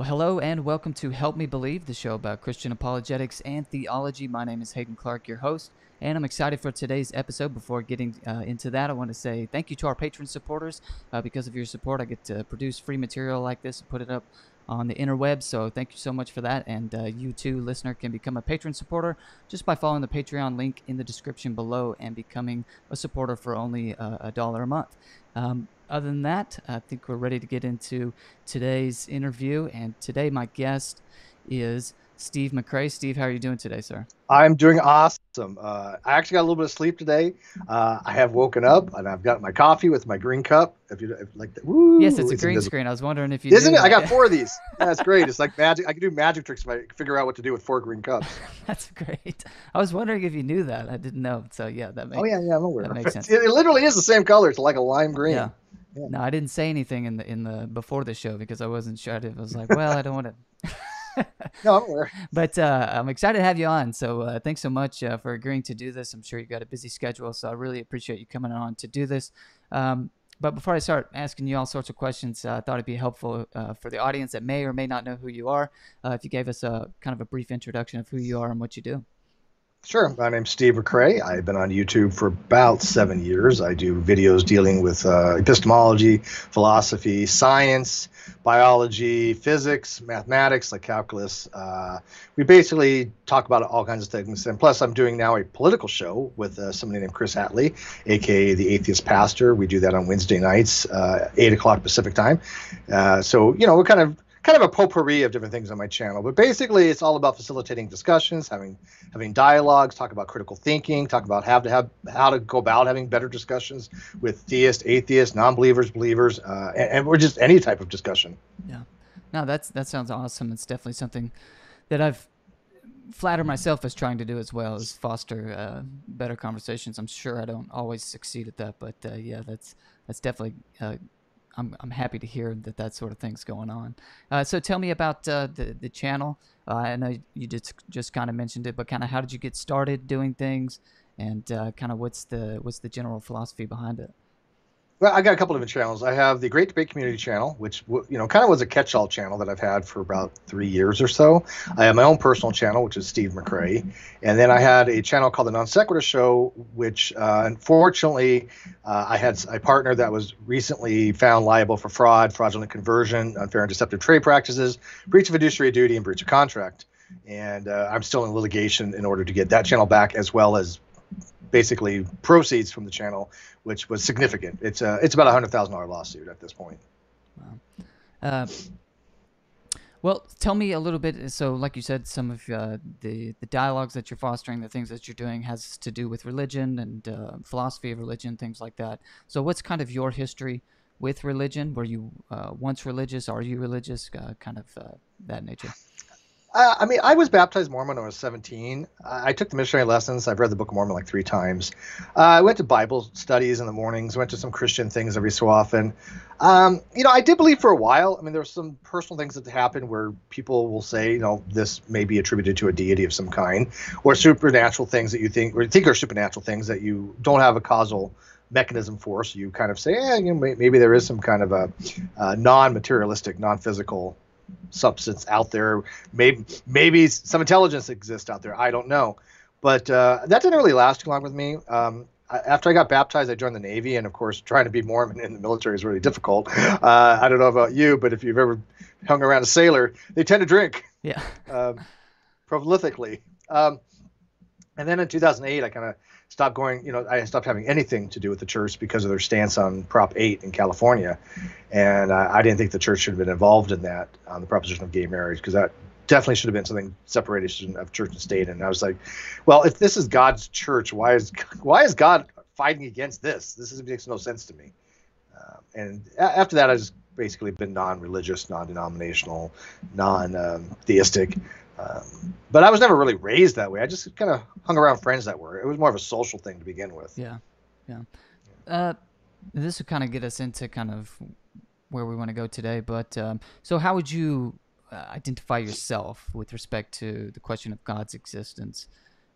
Well, hello and welcome to Help Me Believe, the show about Christian apologetics and theology. My name is Haden Clark, your host, and I'm excited for today's episode. Before getting uh, into that, I want to say thank you to our patron supporters. Uh, because of your support, I get to produce free material like this and put it up on the interwebs. So thank you so much for that. And uh, you too, listener, can become a patron supporter just by following the Patreon link in the description below and becoming a supporter for only uh, a dollar a month. Um, other than that, I think we're ready to get into today's interview. And today, my guest is Steve McRae. Steve, how are you doing today, sir? I'm doing awesome. Uh, I actually got a little bit of sleep today. Uh, I have woken up and I've got my coffee with my green cup. If you if like, that, woo, yes, it's a green invisible. screen. I was wondering if you isn't it? I got four of these. That's great. It's like magic. I can do magic tricks if I figure out what to do with four green cups. That's great. I was wondering if you knew that. I didn't know. So yeah, that makes. Oh yeah, yeah, I'm aware. That makes sense. It, it literally is the same color. It's like a lime green. Yeah. Yeah. No, I didn't say anything in the in the before the show because I wasn't sure. I was like, well, I don't want to. no. But uh, I'm excited to have you on. So uh, thanks so much uh, for agreeing to do this. I'm sure you've got a busy schedule, so I really appreciate you coming on to do this. Um, but before I start asking you all sorts of questions, uh, I thought it'd be helpful uh, for the audience that may or may not know who you are uh, if you gave us a kind of a brief introduction of who you are and what you do. Sure. My name's Steve McRae. I've been on YouTube for about seven years. I do videos dealing with uh, epistemology, philosophy, science, biology, physics, mathematics, like calculus. Uh, we basically talk about all kinds of things. And plus, I'm doing now a political show with uh, somebody named Chris Hatley, aka the Atheist Pastor. We do that on Wednesday nights, uh, 8 o'clock Pacific time. Uh, so, you know, we're kind of kind of a potpourri of different things on my channel. But basically, it's all about facilitating discussions, having having dialogues, talk about critical thinking, talk about how to have how to go about having better discussions with theists, atheists, non-believers, believers, uh, and, and or just any type of discussion. Yeah, no, that's that sounds awesome. It's definitely something that I've flatter myself as trying to do as well as foster uh, better conversations. I'm sure I don't always succeed at that, but uh, yeah, that's that's definitely uh, I'm, I'm happy to hear that that sort of thing's going on. Uh, so tell me about uh, the the channel. Uh, I know you just just kind of mentioned it, but kind of how did you get started doing things, and uh, kind of what's the what's the general philosophy behind it? Well, I got a couple different channels. I have the Great Debate Community channel, which you know kind of was a catch-all channel that I've had for about three years or so. I have my own personal channel, which is Steve McRae, and then I had a channel called the Non Sequitur Show, which uh, unfortunately uh, I had a partner that was recently found liable for fraud, fraudulent conversion, unfair and deceptive trade practices, breach of fiduciary duty, and breach of contract. And uh, I'm still in litigation in order to get that channel back, as well as basically proceeds from the channel, which was significant. It's a it's about a hundred thousand dollar lawsuit at this point. Wow. Uh, well, tell me a little bit. So, like you said, some of uh, the the dialogues that you're fostering, the things that you're doing, has to do with religion and uh, philosophy of religion, things like that. So, what's kind of your history with religion? Were you uh, once religious? Are you religious? Uh, kind of uh, that nature. Uh, I mean, I was baptized Mormon when I was 17. I took the missionary lessons. I've read the Book of Mormon like three times. Uh, I went to Bible studies in the mornings. Went to some Christian things every so often. Um, you know, I did believe for a while. I mean, there were some personal things that happened where people will say, you know, this may be attributed to a deity of some kind, or supernatural things that you think, or you think are supernatural things that you don't have a causal mechanism for. So you kind of say, yeah, you know, maybe there is some kind of a, a non-materialistic, non-physical substance out there. Maybe maybe some intelligence exists out there. I don't know, but uh, that didn't really last too long with me. Um, after I got baptized, I joined the Navy, and of course, trying to be Mormon in the military is really difficult. Uh, I don't know about you, but if you've ever hung around a sailor, they tend to drink. Yeah. Um, prolifically. Um, and then in 2008, I kind of stopped going, you know, I stopped having anything to do with the church because of their stance on Prop 8 in California. And I didn't think the church should have been involved in that on the proposition of gay marriage because that definitely should have been something separation of church and state. And I was like, well, if this is God's church, why is why is God fighting against this? This is, makes no sense to me. Uh, and after that, I just basically been non-religious, non-denominational, non-theistic. Um, but I was never really raised that way. I just kind of hung around friends that were. It was more of a social thing to begin with. Yeah, yeah. Uh, this would kind of get us into kind of where we want to go today. But um, so, how would you uh, identify yourself with respect to the question of God's existence?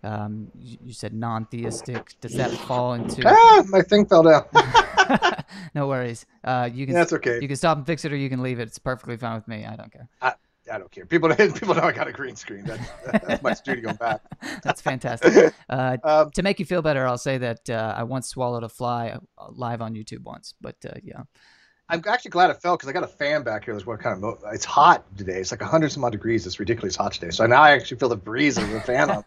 Um, you, you, said non-theistic. Does that fall into? Ah, my thing fell down. no worries. Uh, you can. That's okay. You can stop and fix it, or you can leave it. It's perfectly fine with me. I don't care. I, I don't care. People people know I got a green screen. That's, that's my studio back. that's fantastic. Uh, um, to make you feel better, I'll say that uh, I once swallowed a fly uh, live on YouTube once. But uh, yeah. I'm actually glad it fell because I got a fan back here. That's what kind of it's hot today. It's like 100 some odd degrees. It's ridiculously hot today. So now I actually feel the breeze of the fan on.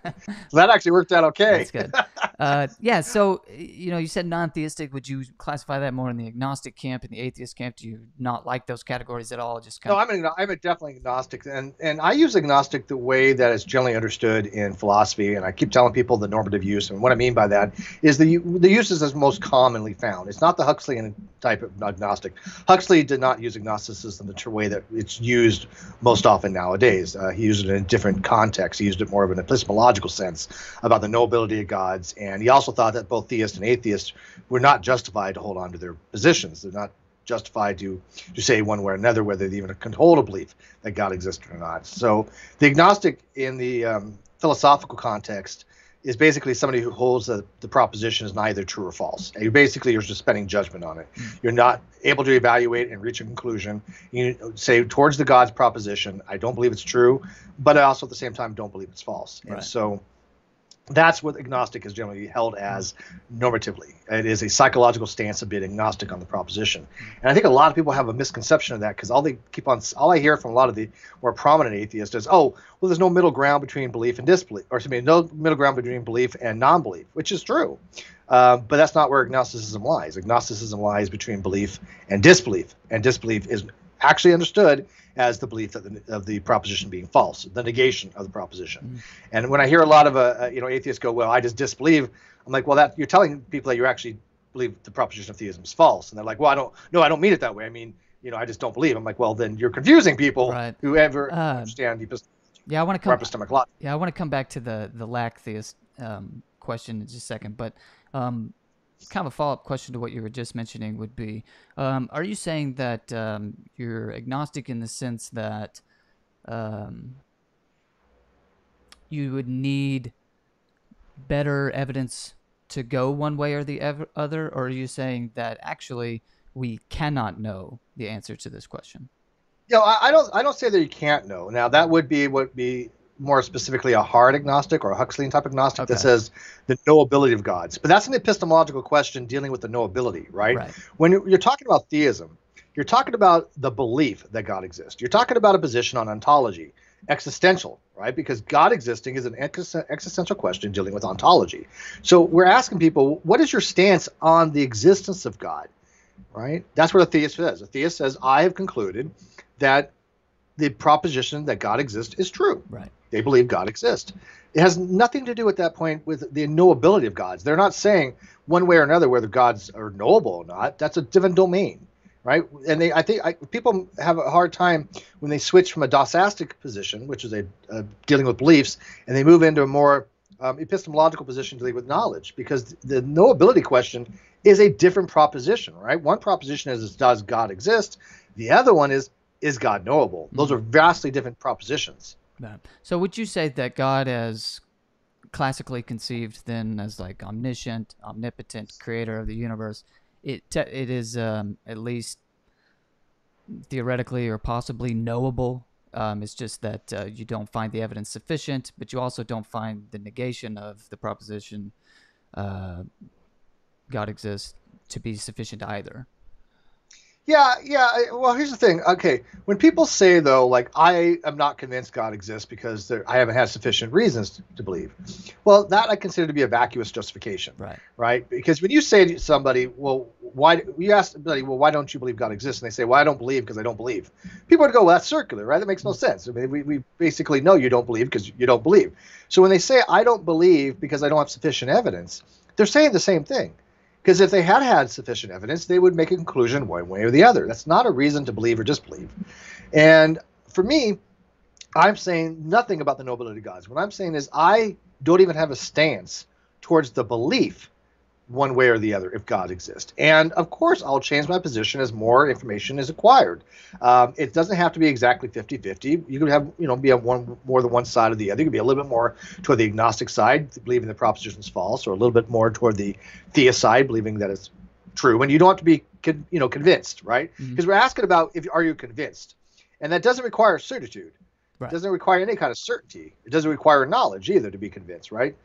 So that actually worked out okay. That's good. Uh, yeah. So you know, you said non-theistic. Would you classify that more in the agnostic camp, in the atheist camp? Do you not like those categories at all? Just kind no, of... I'm a, I'm a definitely agnostic, and and I use agnostic the way that is generally understood in philosophy. And I keep telling people the normative use, and what I mean by that is the the uses as most commonly found. It's not the Huxleyan type of agnostic. Huxley did not use agnosticism the way that it's used most often nowadays. Uh, he used it in a different context. He used it more of an epistemological sense about the knowability of gods, and he also thought that both theists and atheists were not justified to hold on to their positions. They're not justified to to say one way or another whether they even can hold a belief that God existed or not. So the agnostic in the um, philosophical context is basically somebody who holds the, the proposition is neither true or false. You basically you're just spending judgment on it. Mm. You're not able to evaluate and reach a conclusion. You say towards the God's proposition, I don't believe it's true, but I also at the same time don't believe it's false. Right. And so that's what agnostic is generally held as normatively. It is a psychological stance of being agnostic on the proposition. And I think a lot of people have a misconception of that because all they keep on, all I hear from a lot of the more prominent atheists is, oh, well, there's no middle ground between belief and disbelief, or excuse me, no middle ground between belief and non-belief, which is true. Uh, but that's not where agnosticism lies. Agnosticism lies between belief and disbelief, and disbelief is actually understood as the belief the, of the proposition being false, the negation of the proposition. Mm. And when I hear a lot of uh, uh, you know atheists go, "Well, I just disbelieve," I'm like, "Well, that you're telling people that you actually believe the proposition of theism is false," and they're like, "Well, I don't, no, I don't mean it that way. I mean, you know, I just don't believe." I'm like, "Well, then you're confusing people right. who ever uh, understand yeah, I want to come. Yeah, I want to come back to the the lack theist um, question in just a second, but um, kind of a follow up question to what you were just mentioning would be um, Are you saying that um, you're agnostic in the sense that um, you would need better evidence to go one way or the ev- other? Or are you saying that actually we cannot know the answer to this question? Yeah, I, I don't. I don't say that you can't know. Now that would be what be more specifically a hard agnostic or a Huxleyan type agnostic okay. that says the knowability of gods. But that's an epistemological question dealing with the knowability, right? right? When you're talking about theism, you're talking about the belief that God exists. You're talking about a position on ontology, existential, right? Because God existing is an existential question dealing with ontology. So we're asking people, what is your stance on the existence of God, right? That's what a theist says. A theist says, I have concluded that the proposition that God exists is true. Right. They believe God exists. It has nothing to do at that point with the knowability of gods. They're not saying one way or another whether gods are knowable or not. That's a different domain, right? And they, I think, I, people have a hard time when they switch from a doxastic position, which is a, a dealing with beliefs, and they move into a more um, epistemological position dealing with knowledge, because the knowability question is a different proposition, right? One proposition is does God exist? The other one is is God knowable? Those are vastly different propositions. So would you say that God as classically conceived then as like omniscient, omnipotent, creator of the universe, it te- it is um, at least theoretically or possibly knowable. Um, it's just that uh, you don't find the evidence sufficient, but you also don't find the negation of the proposition uh, God exists to be sufficient either. Yeah, yeah. Well, here's the thing. Okay, when people say though, like I am not convinced God exists because there, I haven't had sufficient reasons to believe. Well, that I consider to be a vacuous justification. Right. Right. Because when you say to somebody, well, why you ask somebody, well, why don't you believe God exists? And they say, well, I don't believe because I don't believe. People would go, well, that's circular, right? That makes no mm-hmm. sense. I mean, we, we basically know you don't believe because you don't believe. So when they say I don't believe because I don't have sufficient evidence, they're saying the same thing. Because if they had had sufficient evidence, they would make a conclusion one way or the other. That's not a reason to believe or disbelieve. And for me, I'm saying nothing about the knowability of gods. What I'm saying is I don't even have a stance towards the belief one way or the other if God exists. And of course, I'll change my position as more information is acquired. Um, it doesn't have to be exactly 50 50. You could have, you know, be on one more than one side or the other. You could be a little bit more toward the agnostic side, believing the proposition is false, or a little bit more toward the theist side, believing that it's true. And you don't have to be, you know, convinced, right? Because mm-hmm. we're asking about if are you convinced, and that doesn't require certitude. Right. It doesn't require any kind of certainty. It doesn't require knowledge either to be convinced, right?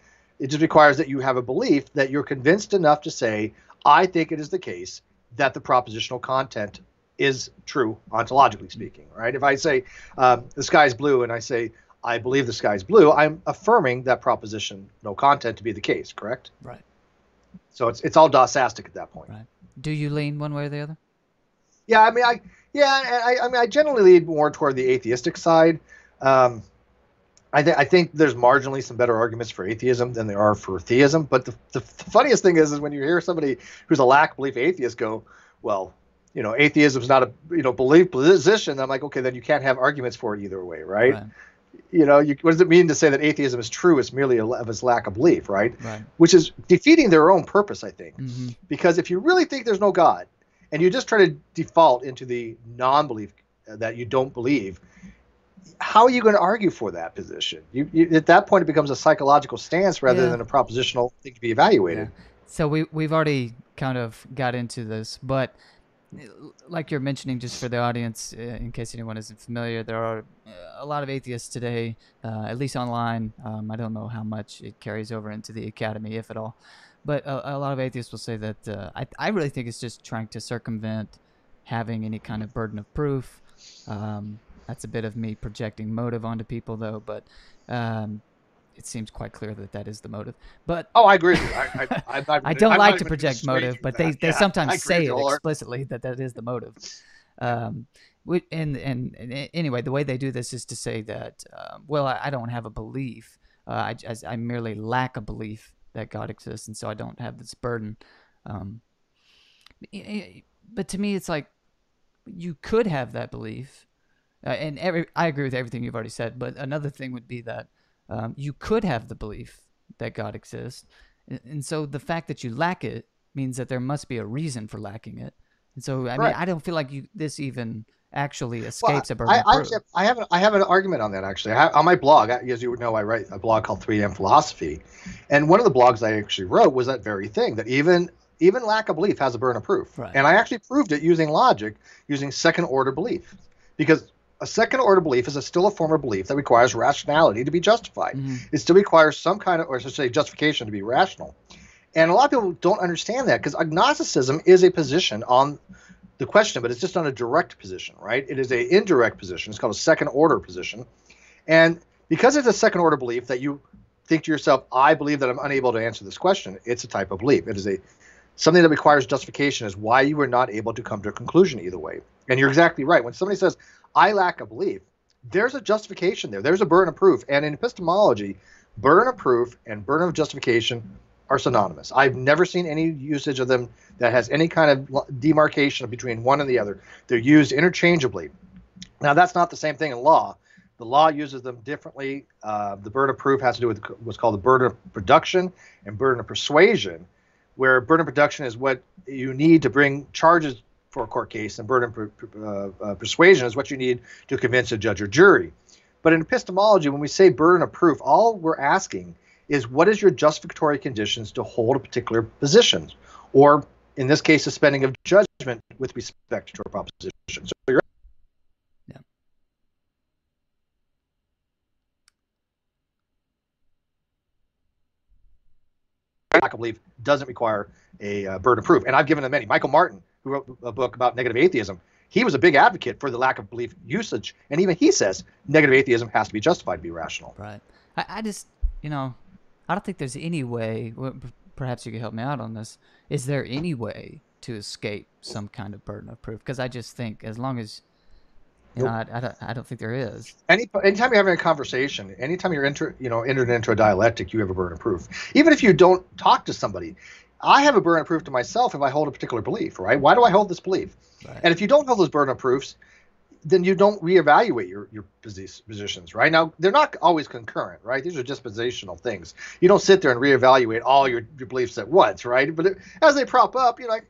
It just requires that you have a belief that you're convinced enough to say, I think it is the case that the propositional content is true, ontologically speaking, right? If I say um, the sky's blue and I say, I believe the sky's blue, I'm affirming that proposition, no content, to be the case, correct? Right. So it's it's all doxastic at that point. Right. Do you lean one way or the other? Yeah, I mean, I yeah, I, I mean, I generally lean more toward the atheistic side. Um, I, th- I think there's marginally some better arguments for atheism than there are for theism. But the, the, the funniest thing is, is when you hear somebody who's a lack belief atheist go, well, you know, atheism is not a you know belief position. I'm like, okay, then you can't have arguments for it either way, right? right. You know, you, what does it mean to say that atheism is true? It's merely a, of its lack of belief, right? right? Which is defeating their own purpose, I think. Mm-hmm. Because if you really think there's no God, and you just try to default into the non-belief that you don't believe, how are you going to argue for that position? You, you, at that point, it becomes a psychological stance rather yeah. than a propositional thing to be evaluated. Yeah. So we we've already kind of got into this, but like you're mentioning, just for the audience, uh, in case anyone isn't familiar, there are a lot of atheists today, uh, at least online. Um, I don't know how much it carries over into the academy, if at all. But a, a lot of atheists will say that uh, I, I really think it's just trying to circumvent having any kind of burden of proof. Um, that's a bit of me projecting motive onto people, though. But um, it seems quite clear that that is the motive. But oh, I agree. I, I, I, I don't like to project motive, but they, they yeah, sometimes say it explicitly that that is the motive. Um, and, and, and anyway, the way they do this is to say that, um, well, I, I, don't have a belief. Uh, I, I merely lack a belief that God exists, and so I don't have this burden. Um, but to me, it's like you could have that belief, uh, and every I agree with everything you've already said. But another thing would be that um, you could have the belief that God exists, and, and, so the fact that you lack it means that there must be a reason for lacking it. And so, I right. mean, I don't feel like you this even actually escapes well, a burden. I, I, I, have an, I have an argument on that actually. Have, on my blog, as you would know, I write a blog called 3M Philosophy, and one of the blogs I actually wrote was that very thing that even even lack of belief has a burden of proof, right. and I actually proved it using logic, using second order belief, because a second order belief is a, still a form of belief that requires rationality to be justified. Mm-hmm. It still requires some kind of, or I should say, justification to be rational. And a lot of people don't understand that because agnosticism is a position on the question, but it's just not a direct position, right? It is a indirect position. It's called a second order position. And because it's a second order belief that you think to yourself, I believe that I'm unable to answer this question, it's a type of belief. It is a something that requires justification is why you were not able to come to a conclusion either way. And you're exactly right. When somebody says, I lack a belief, there's a justification there. There's a burden of proof. And in epistemology, burden of proof and burden of justification are synonymous. I've never seen any usage of them that has any kind of demarcation between one and the other. They're used interchangeably. Now, that's not the same thing in law. The law uses them differently. Uh, the burden of proof has to do with what's called the burden of production and burden of persuasion, where burden of production is what you need to bring charges for a court case, and burden per, uh, uh, persuasion is what you need to convince a judge or jury. But in epistemology, when we say burden of proof, all we're asking is what is your justificatory conditions to hold a particular position, or in this case, suspending of judgment with respect to a proposition. So you're yeah. I believe doesn't require a uh, burden of proof, and I've given them many. Michael Martin who wrote a book about negative atheism, he was a big advocate for the lack of belief usage. And even he says negative atheism has to be justified to be rational. Right. I, I just, you know, I don't think there's any way, perhaps you could help me out on this. Is there any way to escape some kind of burden of proof? Because I just think as long as, nope. I, I, don't, I don't think there is. Any, anytime you're having a conversation, anytime you're enter, you know, entered into a dialectic, you have a burden of proof. Even if you don't talk to somebody, I have a burden of proof to myself if I hold a particular belief, right? Why do I hold this belief? Right. And if you don't hold those burden of proofs, then you don't reevaluate your, your positions, right? Now, they're not always concurrent, right? These are dispositional things. You don't sit there and reevaluate all your, your beliefs at once, right? But it, as they prop up, you're like,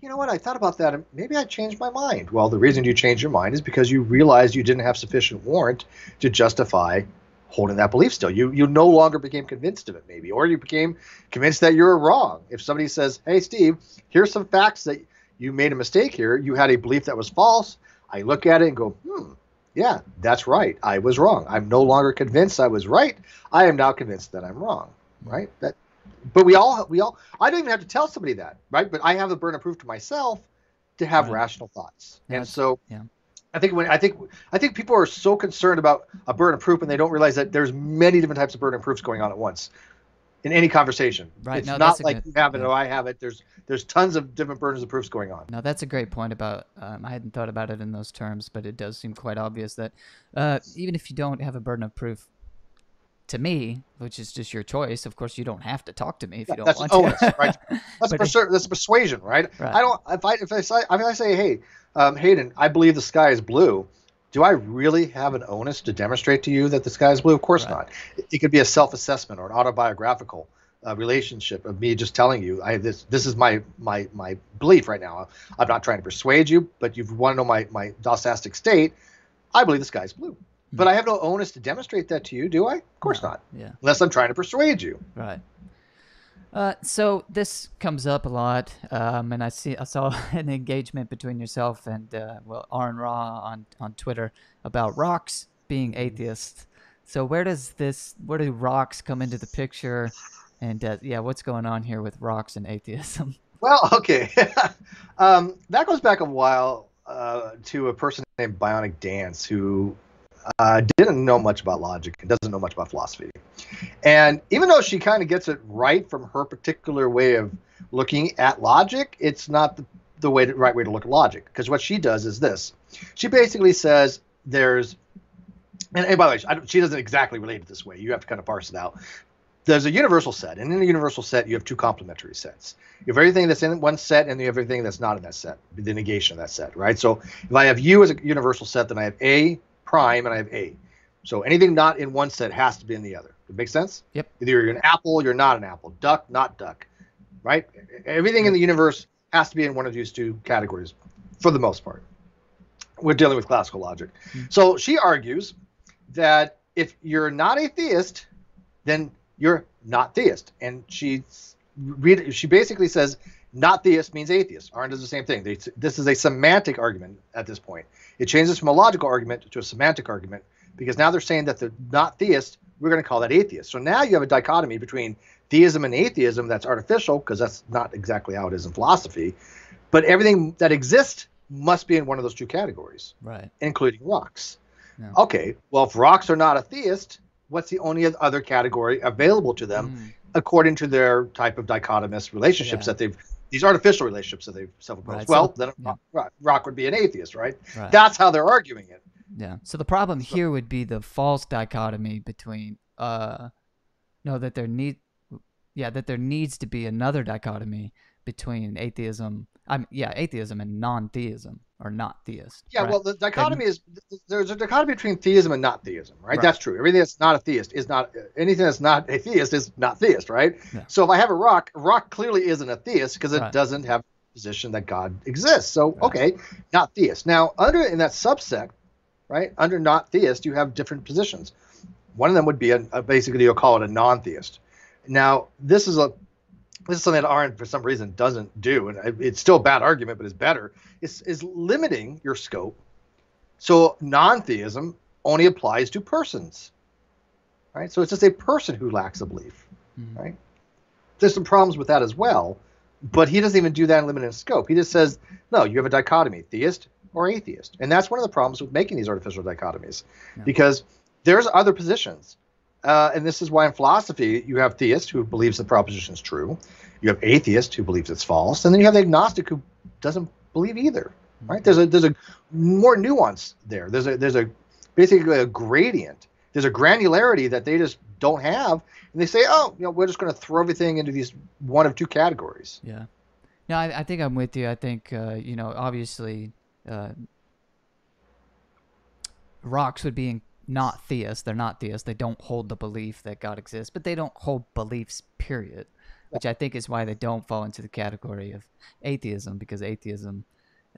you know what? I thought about that maybe I changed my mind. Well, the reason you changed your mind is because you realized you didn't have sufficient warrant to justify holding that belief still. You you no longer became convinced of it, maybe, or you became convinced that you're wrong. If somebody says, "Hey, Steve, here's some facts that you made a mistake here. You had a belief that was false." I look at it and go, "Hmm, yeah, that's right. I was wrong. I'm no longer convinced I was right. I am now convinced that I'm wrong. Right? That but we all we all I don't even have to tell somebody that, right? But I have the burden of proof to myself to have Right. rational thoughts. Yeah, and so yeah. I think when I think I think people are so concerned about a burden of proof and they don't realize that there's many different types of burden of proofs going on at once in any conversation. Right, It's no, not like good- you have it yeah. or I have it. There's there's tons of different burdens of proofs going on. No, that's a great point about. Um, I hadn't thought about it in those terms, but it does seem quite obvious that uh, even if you don't have a burden of proof, to me, which is just your choice, of course, you don't have to talk to me if you don't that's want onus, to. right? That's persu- that's persuasion, right? Right. I don't. If I if I say if I say, hey, um, Haden, I believe the sky is blue. Do I really have an onus to demonstrate to you that the sky is blue? Of course Right. not. It, it could be a self-assessment or an autobiographical uh, relationship of me just telling you, I this this is my my my belief right now. I'm not trying to persuade you, but you want to know my my doxastic state. I believe the sky is blue, but I have no onus to demonstrate that to you, do I? Of course No. not, Yeah. unless I'm trying to persuade you. Right. Uh, so this comes up a lot, um, and I see I saw an engagement between yourself and uh, well Aron Ra on on Twitter about rocks being atheists. So where does this where do rocks come into the picture? And uh, yeah, what's going on here with rocks and atheism? Well, okay. um, that goes back a while uh, to a person named Bionic Dance who uh, didn't know much about logic and doesn't know much about philosophy. And even though she kind of gets it right from her particular way of looking at logic, it's not the, the way to, right way to look at logic. Because what she does is this: she basically says there's, and, and by the way, I she doesn't exactly relate it this way. You have to kind of parse it out. There's a universal set, and in the universal set, you have two complementary sets. You have everything that's in one set, and you have everything that's not in that set, the negation of that set, right? So if I have U as a universal set, then I have A prime and I have A. So anything not in one set has to be in the other. It makes sense? Yep. Either you're an apple, you're not an apple. Duck, not duck. Right? Everything in the universe has to be in one of these two categories for the most part. We're dealing with classical logic. Hmm. So she argues that if you're not a theist, then you're not theist. And she read she basically says not theist means atheist. Aron does the same thing. They, this is a semantic argument at this point. It changes from a logical argument to a semantic argument because now they're saying that the not theist, we're going to call that atheist. So now you have a dichotomy between theism and atheism that's artificial because that's not exactly how it is in philosophy. But everything that exists must be in one of those two categories, Right. including rocks. Yeah. Okay, well, if rocks are not a theist, what's the only other category available to them Mm, according to their type of dichotomous relationships Yeah. that they've these artificial relationships that they've self-imposed. Right, well, so- then yeah. rock, would be an atheist, right? right. That's how they're arguing it. Yeah. So the problem here would be the false dichotomy between uh no that there need yeah, that there needs to be another dichotomy between atheism I'm yeah, atheism and non-theism or not theist. Yeah, right? well, the dichotomy is there's a dichotomy between theism and not theism, right? Right. That's true. Everything that's not a theist is not anything that's not a theist is not theist, right? Yeah. So if I have a rock, rock clearly isn't a theist because it Right. doesn't have a position that God exists. So okay, not theist. Now under in that subset, right? Under not theist, you have different positions. One of them would be a, a basically you'll call it a non-theist. Now this is a this is something that Aron for some reason doesn't do, and it's still a bad argument, but it's better. Is is limiting your scope. So non-theism only applies to persons, right? So it's just a person who lacks a belief, Mhm. right? There's some problems with that as well, but he doesn't even do that in limited scope. He just says, no, you have a dichotomy, theist or atheist, and that's one of the problems with making these artificial dichotomies, Yeah. because there's other positions. Uh, and this is why in philosophy you have theist who believes the proposition is true, you have atheist who believes it's false, and then you have the agnostic who doesn't believe either. Right? There's a there's a more nuance there. There's a there's a basically a gradient. There's a granularity that they just don't have, and they say, oh, you know, we're just going to throw everything into these one of two categories. Yeah. No, I, I think I'm with you. I think uh, you know, obviously, uh, rocks would be in, not theists. They're not theists. They don't hold the belief that God exists, but they don't hold beliefs. Period. Which I think is why they don't fall into the category of atheism, because atheism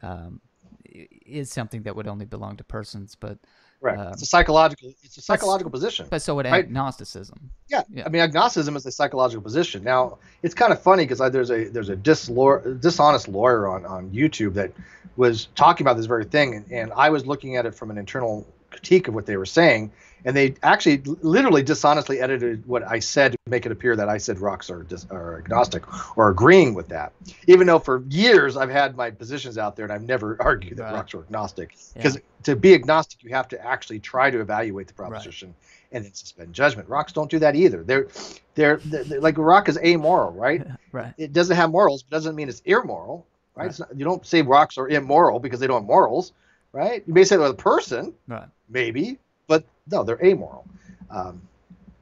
um, is something that would only belong to persons. But Right. Um, it's a psychological. It's a psychological position. but so would agnosticism. Yeah, Yeah. I mean, agnosticism is a psychological position. Now, it's kind of funny because there's a there's a dislaw- dishonest lawyer on on YouTube that was talking about this very thing, and, and I was looking at it from an internal critique of what they were saying, and they actually literally dishonestly edited what I said to make it appear that I said rocks are, dis- are agnostic or agreeing with that. Even though for years I've had my positions out there and I've never argued that Right. rocks are agnostic. Because Yeah. to be agnostic, you have to actually try to evaluate the proposition and then suspend judgment. Rocks don't do that either. They're, they're, they're like a rock is amoral, right? right. it doesn't have morals, but doesn't mean it's immoral, right? Right. It's not, you don't say rocks are immoral because they don't have morals, right? You may say they're a person, Right. maybe, but no, they're amoral. Um,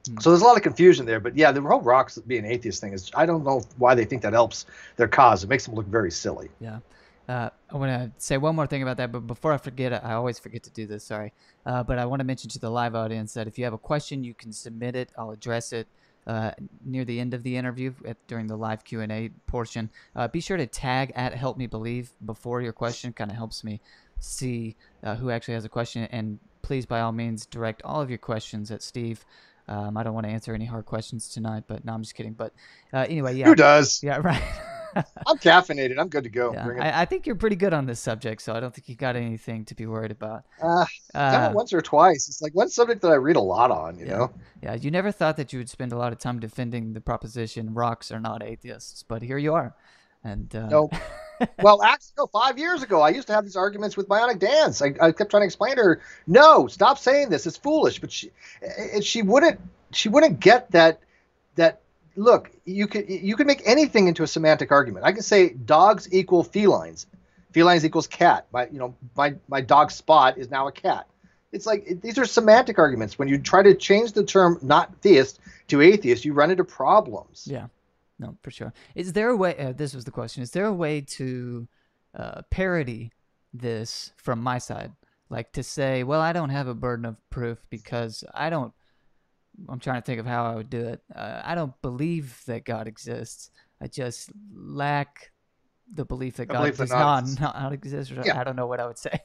Hmm. So there's a lot of confusion there, but yeah, the whole rocks being atheist thing is I don't know why they think that helps their cause. It makes them look very silly. Yeah. Uh, I want to say one more thing about that, but before I forget, I always forget to do this. Sorry, uh, but I want to mention to the live audience that if you have a question, you can submit it. I'll address it uh, near the end of the interview at, during the live Q and A portion. Uh, be sure to tag at Help Me Believe before your question. Kind of helps me see uh, who actually has a question, and please, by all means, direct all of your questions at Steve. Um, I don't want to answer any hard questions tonight, but no, I'm just kidding. But uh, anyway, yeah, Who does? yeah, right. I'm caffeinated. I'm good to go. Yeah, I, I think you're pretty good on this subject, so I don't think you got anything to be worried about. Uh, Uh, once or twice. It's like one subject that I read a lot on. You Yeah. know. yeah, you never thought that you would spend a lot of time defending the proposition rocks are not atheists, but here you are. And uh, Nope. well, actually, no. Five years ago, I used to have these arguments with Bionic Dance. I, I kept trying to explain to her, no, stop saying this. It's foolish. But she, she wouldn't. She wouldn't get that. That look, you can you can make anything into a semantic argument. I can say dogs equal felines. Felines equals cat. My you know my my dog Spot is now a cat. It's like these are semantic arguments. When you try to change the term not theist to atheist, you run into problems. yeah, no, for sure. Is there a way? Uh, this was the question. Is there a way to uh, parody this from my side, like to say, well, I don't have a burden of proof because I don't. I'm trying to think of how I would do it. Uh, I don't believe that God exists. I just lack the belief that A God that does not not, exists. not exist. Yeah. I don't know what I would say.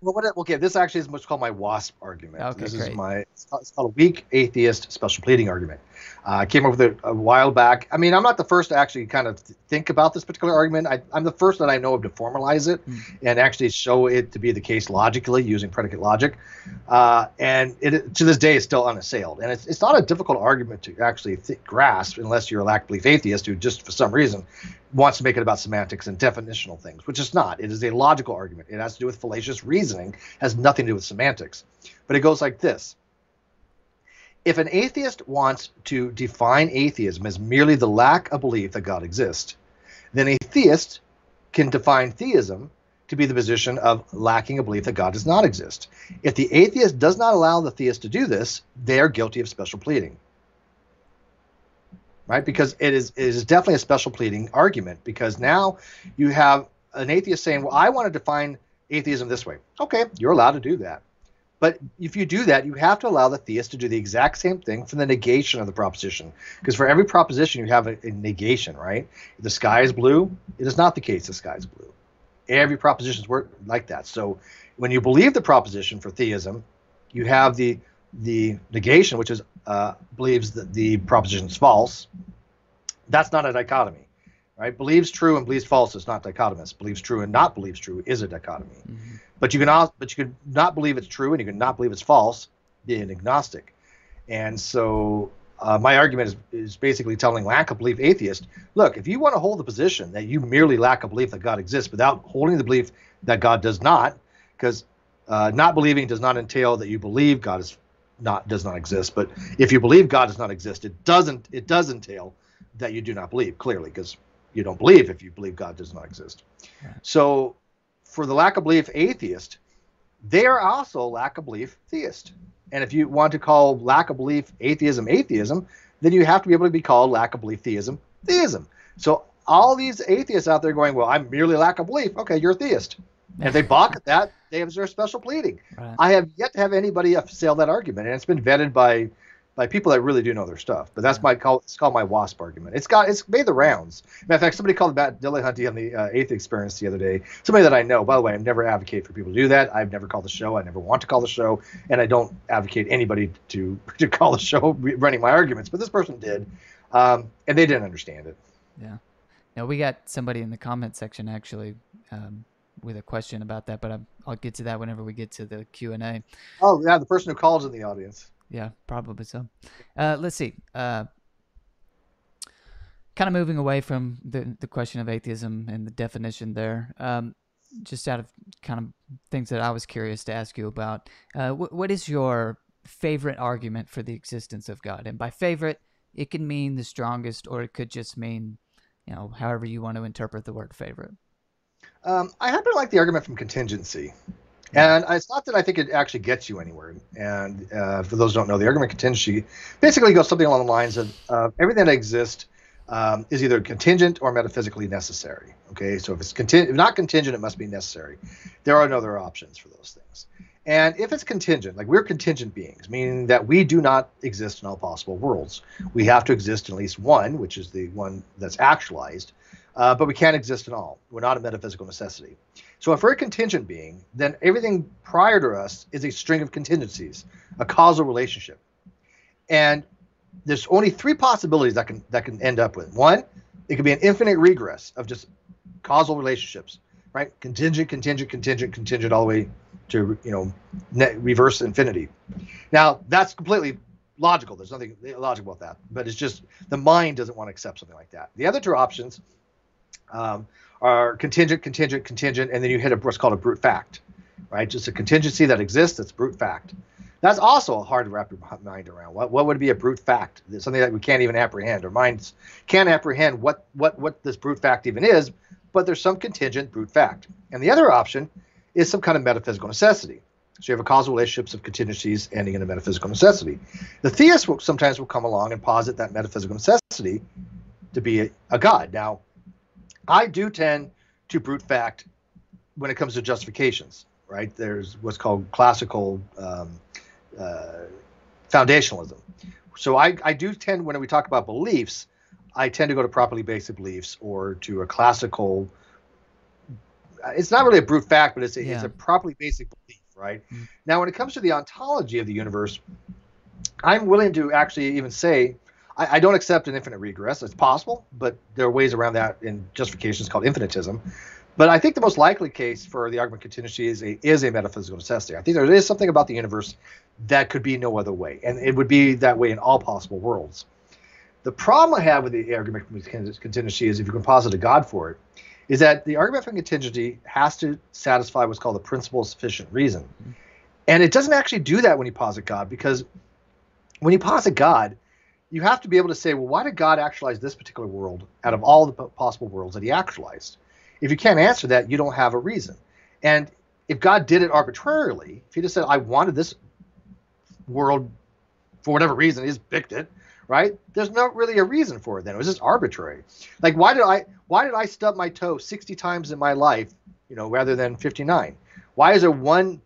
Well, what, okay, this actually is what's called my WASP argument. Okay, this great. is my it's called, it's called a weak atheist special pleading argument. Uh, I came up with it a while back. I mean, I'm not the first to actually kind of think about this particular argument. I, I'm the first that I know of to formalize it Hmm. and actually show it to be the case logically using predicate logic. Uh, and it, to this day, it's still unassailed. And it's, it's not a difficult argument to actually th- grasp unless you're a lack belief atheist who just for some reason wants to make it about semantics and definitional things, which it's not. It is a logical argument. It has to do with fallacious reasoning, has nothing to do with semantics. But it goes like this. If an atheist wants to define atheism as merely the lack of belief that God exists, then a theist can define theism to be the position of lacking a belief that God does not exist. If the atheist does not allow the theist to do this, they are guilty of special pleading. Right? Because it is it is definitely a special pleading argument because now you have an atheist saying, "Well, I want to define atheism this way." Okay, you're allowed to do that. But if you do that, you have to allow the theist to do the exact same thing for the negation of the proposition. Because for every proposition, you have a, a negation, right? If the sky is blue, it is not the case the sky is blue. Every proposition is work like that. So when you believe the proposition for theism, you have the the negation, which is uh, believes that the proposition is false. That's not a dichotomy, right? Believes true and believes false is not dichotomous. Believes true and not believes true is a dichotomy. Mhm. But you can also, but you could not believe it's true and you can not believe it's false, being agnostic. And so uh, my argument is, is basically telling lack of belief atheist, look, if you want to hold the position that you merely lack a belief that God exists without holding the belief that God does not, because uh, not believing does not entail that you believe God is not does not exist. But if you believe God does not exist, it doesn't it does entail that you do not believe clearly because you don't believe if you believe God does not exist. So for the lack of belief atheist, they are also lack of belief theist. And if you want to call lack of belief atheism atheism, then you have to be able to be called lack of belief theism theism. So all these atheists out there going, well, I'm merely lack of belief. Okay, you're a theist. And if they balk at that, they have their special pleading. Right. I have yet to have anybody assail that argument, and it's been vetted by by people that really do know their stuff. But that's my call. It's called my WASP argument. It's got it's made the rounds. Matter of fact, somebody called Matt Dillahunty on the uh, Atheist Experience the other day. Somebody that I know. By the way, I never advocate for people to do that. I've never called the show. I never want to call the show, and I don't advocate anybody to to call the show running my arguments. But this person did, um, and they didn't understand it. Yeah. Now we got somebody in the comment section actually um, with a question about that, but i will get to that whenever we get to the Q and A. Oh yeah, the person who calls in the audience. Yeah, probably so. Uh, let's see. Uh, kind of moving away from the the question of atheism and the definition there. Um, just out of kind of things that I was curious to ask you about. Uh, wh- what is your favorite argument for the existence of God? And by favorite, it can mean the strongest, or it could just mean, you know, however you want to interpret the word favorite. Um, I happen to like the argument from contingency. And it's not that I think it actually gets you anywhere. And uh, for those who don't know, the argument contingency basically goes something along the lines of uh, everything that exists um, is either contingent or metaphysically necessary. Okay, so if it's contingent, if not contingent, it must be necessary. There are no other options for those things. And if it's contingent, like we're contingent beings, meaning that we do not exist in all possible worlds, we have to exist in at least one, which is the one that's actualized, uh, but we can't exist in all. We're not a metaphysical necessity. So if we're a contingent being, then everything prior to us is a string of contingencies, a causal relationship. And there's only three possibilities that can that can end up with. One, it could be an infinite regress of just causal relationships, right? Contingent, contingent, contingent, contingent, all the way to you know net, reverse infinity. Now that's completely logical. There's nothing illogical about that, but it's just the mind doesn't want to accept something like that. The other two options um, are contingent, contingent, contingent, and then you hit a, what's called a brute fact, right? Just a contingency that exists. That's brute fact. That's also hard to wrap your mind around. What what would be a brute fact? Something that we can't even apprehend. Our minds can't apprehend what what what this brute fact even is. But there's some contingent brute fact. And the other option is some kind of metaphysical necessity. So you have a causal relationships of contingencies ending in a metaphysical necessity. The theist will sometimes will come along and posit that metaphysical necessity to be a, a god. Now, I do tend to brute fact when it comes to justifications. Right? There's what's called classical um, uh, foundationalism. So I, I do tend, when we talk about beliefs, I tend to go to properly basic beliefs or to a classical. It's not really a brute fact, but it's a, yeah. it's a properly basic belief, right? Mm-hmm. Now, when it comes to the ontology of the universe, I'm willing to actually even say I, I, don't accept an infinite regress. It's possible, but there are ways around that in justifications called infinitism. But I think the most likely case for the argument contingency is a is a metaphysical necessity. I think there is something about the universe that could be no other way, and it would be that way in all possible worlds. The problem I have with the argument from contingency is if you can posit a God for it, is that the argument from contingency has to satisfy what's called the principle of sufficient reason. Mm-hmm. And it doesn't actually do that when you posit God, because when you posit God, you have to be able to say, well, why did God actualize this particular world out of all the possible worlds that he actualized? If you can't answer that, you don't have a reason. And if God did it arbitrarily, if he just said, I wanted this world for whatever reason, he just picked it, right? There's not really a reason for it then. It was just arbitrary. Like why did I why did I stub my toe 60 times in my life, you know, rather than 59? Why is there one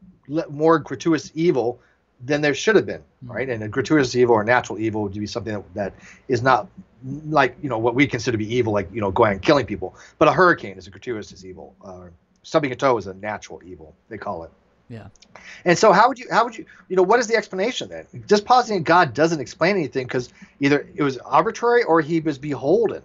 more gratuitous evil than there should have been. Right? And a gratuitous evil or natural evil would be something that, that is not like you know what we consider to be evil, like you know going and killing people. But a hurricane is a gratuitous evil. Uh, stubbing a toe is a natural evil. They call it. Yeah. And so how would you how would you you know what is the explanation then? Just positing God doesn't explain anything because either it was arbitrary or he was beholden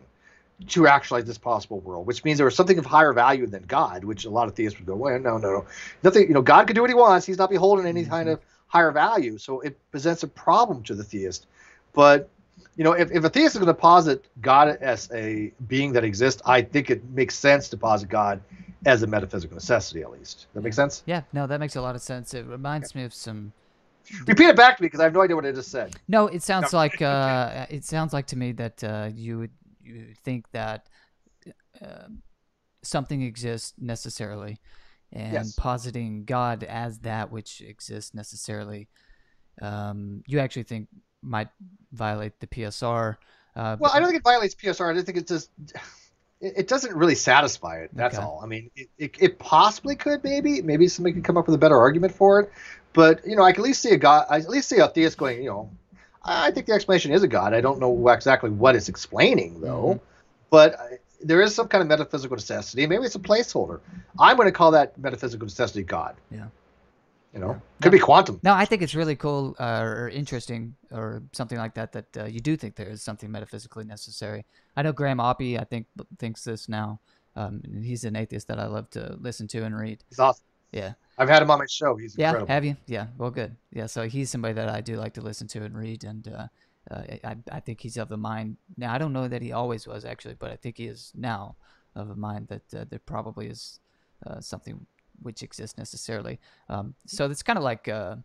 to actualize this possible world, which means there was something of higher value than God, which a lot of theists would go, well, no, no, no, nothing. You know, God can do what he wants. He's not beholden to any mm-hmm. kind of higher value. So it presents a problem to the theist. But you know, if, if a theist is going to posit God as a being that exists, I think it makes sense to posit God as a metaphysical necessity, at least. That makes sense? Yeah, no, that makes a lot of sense. It reminds me of some. Repeat it back to me because I have no idea what I just said. No, it sounds no. like uh, it sounds like to me that uh, you would you think that uh, something exists necessarily, and yes. positing God as that which exists necessarily, um, you actually think might violate the PSR. Uh, well, I don't think it violates PSR. I just think it just it, doesn't really satisfy it. That's okay. all. I mean, it, it, it, possibly could, maybe, maybe somebody could come up with a better argument for it. But you know, I can at least see a god. I at least see a theist going. You know, I think the explanation is a god. I don't know exactly what it's explaining though, mm-hmm. but there is some kind of metaphysical necessity. Maybe it's a placeholder. I'm going to call that metaphysical necessity God. Yeah. You know, yeah. could no, be quantum. No, I think it's really cool uh, or interesting or something like that. That uh, you do think there is something metaphysically necessary. I know Graham Oppy, I think, thinks this now. Um, he's an atheist that I love to listen to and read. He's awesome. Yeah. I've had him on my show. He's Yeah, incredible. have you? Yeah, well, good. Yeah, so he's somebody that I do like to listen to and read, and uh, uh, I, I think he's of the mind. Now, I don't know that he always was actually, but I think he is now of a mind that uh, there probably is uh, something which exists necessarily. Um, so it's kind of like uh,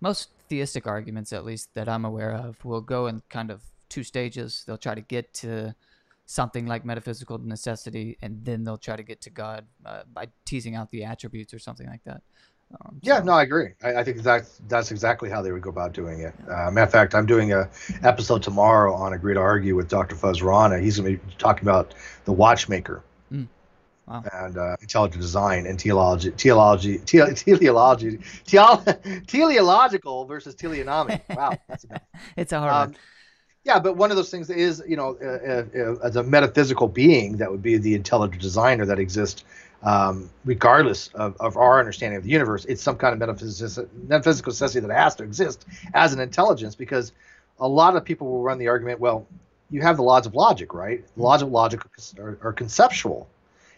most theistic arguments, at least that I'm aware of, will go in kind of two stages. They'll try to get to something like metaphysical necessity, and then they'll try to get to God uh, by teasing out the attributes or something like that. Um, Yeah, so- no, I agree. I, I think that's that's exactly how they would go about doing it. Uh, matter of fact, I'm doing a episode tomorrow on Agree to Argue with Dr. Fuz Rana. He's going to be talking about the watchmaker Mm. Wow. and uh, intelligent design and teleology, teleology, te- teleology, tele- teleological versus teleonomic. Wow, that's a bad It's a hard um, one. yeah, but one of those things is, you know, uh, uh, uh, as a metaphysical being, that would be the intelligent designer that exists, um, regardless of, of our understanding of the universe. It's some kind of metaphysical, metaphysical necessity that has to exist as an intelligence, because a lot of people will run the argument, well, you have the laws of logic, right? The laws of logic are, are conceptual,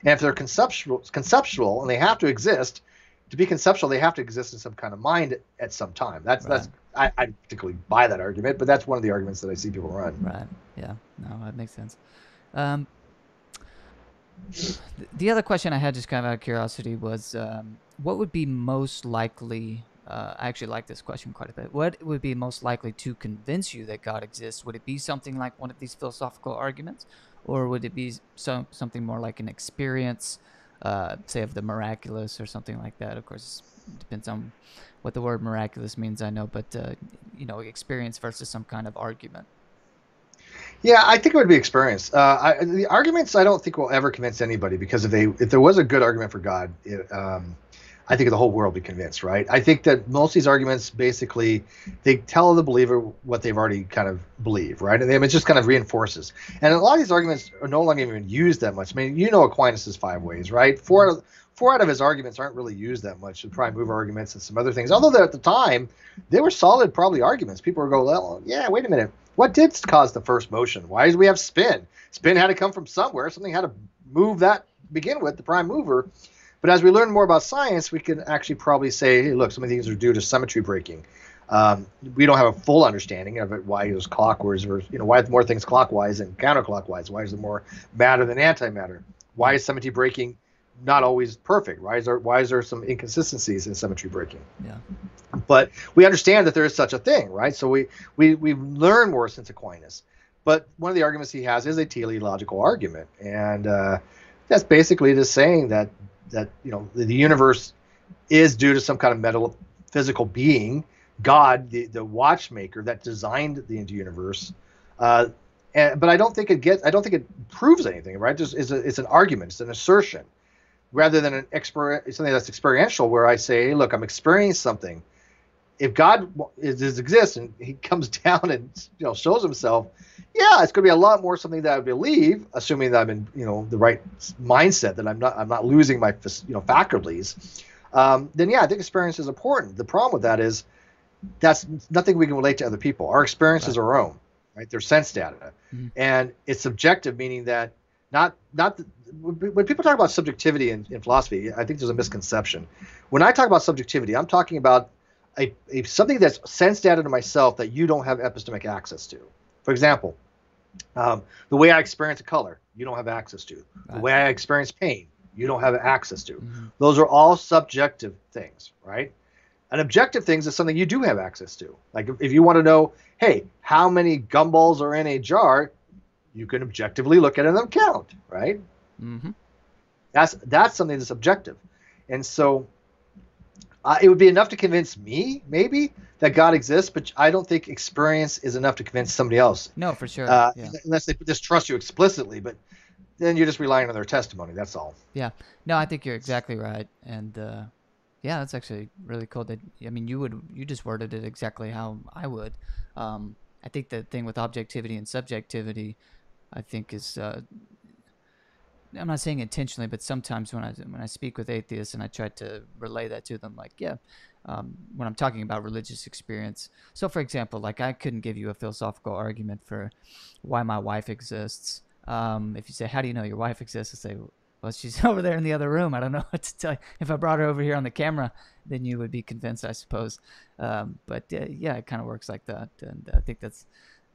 and if they're conceptual, conceptual, and they have to exist. To be conceptual, they have to exist in some kind of mind at some time. That's that's I, I particularly buy that argument, but that's one of the arguments that I see people run. Right. Yeah. No, that makes sense. Um, the other question I had, just kind of out of curiosity, was um, what would be most likely? Uh, I actually like this question quite a bit. What would be most likely to convince you that God exists? Would it be something like one of these philosophical arguments, or would it be some something more like an experience, uh, say of the miraculous or something like that? Of course, it depends on what the word miraculous means. I know, but uh, you know, experience versus some kind of argument. Yeah, I think it would be experience. Uh, I, the arguments I don't think will ever convince anybody because if they if there was a good argument for God, it, um, I think the whole world would be convinced, right? I think that most of these arguments basically they tell the believer what they've already kind of believe, right? And then it just kind of reinforces. And a lot of these arguments are no longer even used that much. I mean, you know Aquinas' five ways, right? Four four out of his arguments aren't really used that much. The prime mover arguments and some other things. Although at the time they were solid, probably arguments. People were going, well, yeah, wait a minute. What did cause the first motion? Why did we have spin? Spin had to come from somewhere. Something had to move that begin with the prime mover. But as we learn more about science, we can actually probably say, hey, look, some of these are due to symmetry breaking. Um, we don't have a full understanding of it. Why is clockwise, or you know, why more things clockwise and counterclockwise? Why is there more matter than antimatter? Why is symmetry breaking not always perfect? Why is there why is there some inconsistencies in symmetry breaking? Yeah. but we understand that there is such a thing, right? So we we we learn more since Aquinas. But one of the arguments he has is a teleological argument, and uh, that's basically just saying that that you know the, the universe is due to some kind of metaphysical being, God, the the watchmaker that designed the universe. Uh, and, but I don't think it gets. I don't think it proves anything, right? Just it's a, it's an argument. It's an assertion, rather than an exper- something that's experiential, where I say, hey, look, I'm experiencing something if God is, is exists and He comes down and you know shows Himself, yeah, it's going to be a lot more something that I believe, assuming that I'm in you know the right mindset, that I'm not I'm not losing my you know faculties. Um, then yeah, I think experience is important. The problem with that is that's nothing we can relate to other people. Our experiences are our own, right? They're sense data, Mhm. and it's subjective, meaning that not not the, when people talk about subjectivity in, in philosophy, I think there's a misconception. When I talk about subjectivity, I'm talking about a, a something that's sense data to myself that you don't have epistemic access to. For example, um, the way I experience a color, you don't have access to. The way I experience pain, you don't have access to. Mhm. Those are all subjective things, right? And objective things is something you do have access to. Like if you want to know, hey, how many gumballs are in a jar, you can objectively look at it and count, right? Mhm. That's that's something that's objective, and so uh, it would be enough to convince me, maybe, that God exists. But I don't think experience is enough to convince somebody else, No, for sure. uh, yeah. unless they just trust you explicitly. But then you're just relying on their testimony. That's all. Yeah. No, I think you're exactly right, and uh, yeah, that's actually really cool. That I mean, you would you just worded it exactly how I would. Um, I think the thing with objectivity and subjectivity, I think is. Uh, I'm not saying intentionally, but sometimes when I when I speak with atheists and I try to relay that to them, like yeah, um, when I'm talking about religious experience. So, for example, like I couldn't give you a philosophical argument for why my wife exists. Um, if you say, "How do you know your wife exists?" I say, Well, she's over there in the other room. I don't know what to tell you. If I brought her over here on the camera, then you would be convinced, I suppose. Um, but uh, yeah, it kind of works like that, and I think that's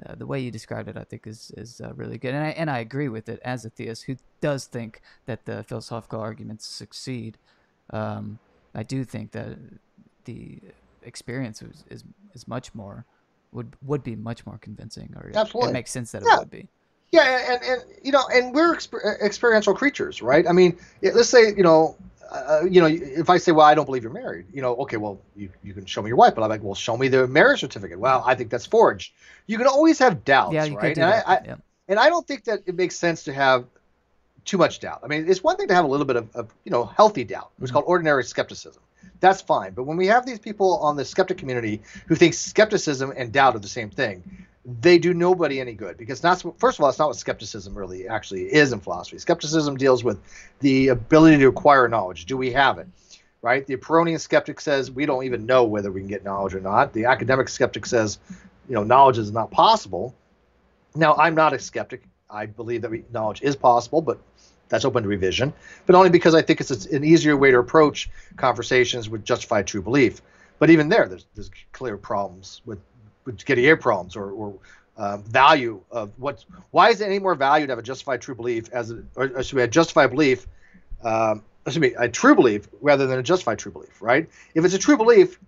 uh, the way you described it. I think is is uh, really good, and I and I agree with it as a theist who does think that the philosophical arguments succeed. Um, I do think that the experience is, is is much more would would be much more convincing, or Absolutely. it makes sense that Yeah. it would be. Yeah, and, and you know, and we're exper- experiential creatures, right? I mean, let's say you know, uh, you know, if I say, well, I don't believe you're married, you know, okay, well, you, you can show me your wife, but I'm like, well, show me the marriage certificate. Well, I think that's forged. You can always have doubts, Yeah, you right? could do and that. I, I yeah. and I don't think that it makes sense to have too much doubt. I mean, it's one thing to have a little bit of, of you know healthy doubt. It's Mhm. called ordinary skepticism. That's fine. But when we have these people on the skeptic community who think skepticism and doubt are the same thing, they do nobody any good because that's first of all, it's not what skepticism really actually is in philosophy. Skepticism deals with the ability to acquire knowledge. Do we have it? Right? The Pyrrhonian skeptic says we don't even know whether we can get knowledge or not. The academic skeptic says, you know, knowledge is not possible. Now, I'm not a skeptic. I believe that knowledge is possible, but that's open to revision. But only because I think it's an easier way to approach conversations with justified true belief. But even there, there's, there's clear problems with, with Gettier problems or, or um, value of what. Why is it any more value to have a justified true belief as a, or excuse me, a justified belief? Um, excuse me, a true belief rather than a justified true belief, right? If it's a true belief,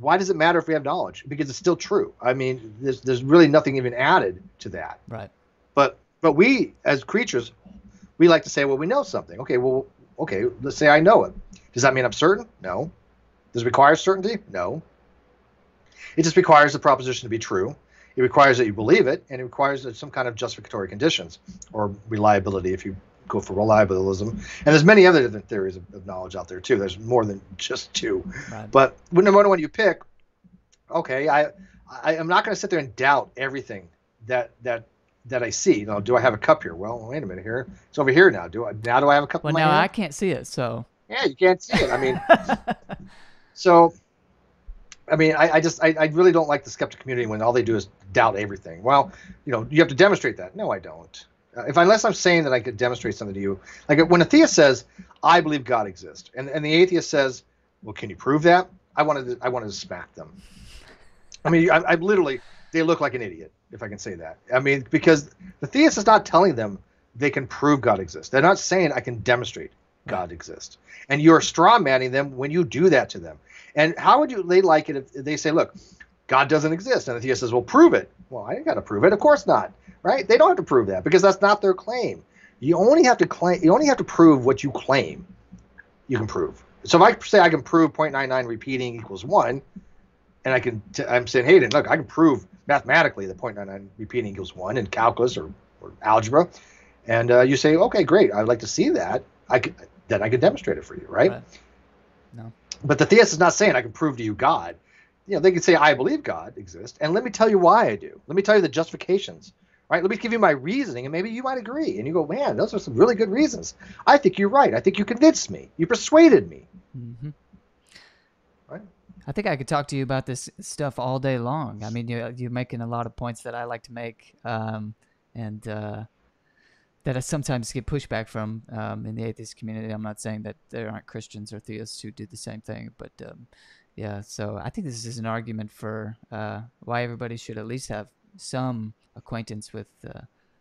why does it matter if we have knowledge? Because it's still true. I mean, there's there's really nothing even added to that. Right. But but we as creatures, we like to say, well, we know something. Okay, well, okay, let's say I know it. Does that mean I'm certain? No. Does it require certainty? No. It just requires the proposition to be true. It requires that you believe it, and it requires that some kind of justificatory conditions or reliability if you go for reliabilism. And there's many other different theories of, of knowledge out there too. There's more than just two. Right. But when no matter one you pick, okay, I, I am not going to sit there and doubt everything that that that I see. You know, do I have a cup here? Well, wait a minute here. It's over here now. Do I now do I have a cup? well, now I can't see it, so. Yeah, you can't see it. I mean, so. I mean, I, I just I, I really don't like the skeptic community when all they do is doubt everything. Well, you know, you have to demonstrate that. No, I don't. Uh, if unless I'm saying that I could demonstrate something to you, like when a theist says, "I believe God exists," and and the atheist says, "Well, can you prove that?" I wanted to, I wanted to smack them. I mean, I, I literally they look like an idiot if I can say that. I mean, because the theist is not telling them they can prove God exists. They're not saying I can demonstrate God exists, and you're straw manning them when you do that to them. And how would you they like it if they say, "Look, God doesn't exist," and the theist says, "Well, prove it." Well, I ain't got to prove it. Of course not, right? They don't have to prove that because that's not their claim. You only have to claim. You only have to prove what you claim. You can prove. So if I say I can prove 0.99 repeating equals one, and I can, I'm saying, hey, then look, I can prove mathematically that 0.99 repeating equals one in calculus or, or algebra, and uh, you say, okay, great, I'd like to see that. I could, then I could demonstrate it for you, right? Right. No. But the theist is not saying I can prove to you God. You know, they can say I believe God exists, and let me tell you why I do. Let me tell you the justifications, right? Let me give you my reasoning, and maybe you might agree. And you go, man, those are some really good reasons. I think you're right. I think you convinced me. You persuaded me. Mm-hmm. Right. I think I could talk to you about this stuff all day long. I mean, you, you're making a lot of points that I like to make, um, and uh, that I sometimes get pushback from um, in the atheist community. I'm not saying that there aren't Christians or theists who do the same thing, but um, yeah. So I think this is an argument for uh, why everybody should at least have some acquaintance with uh,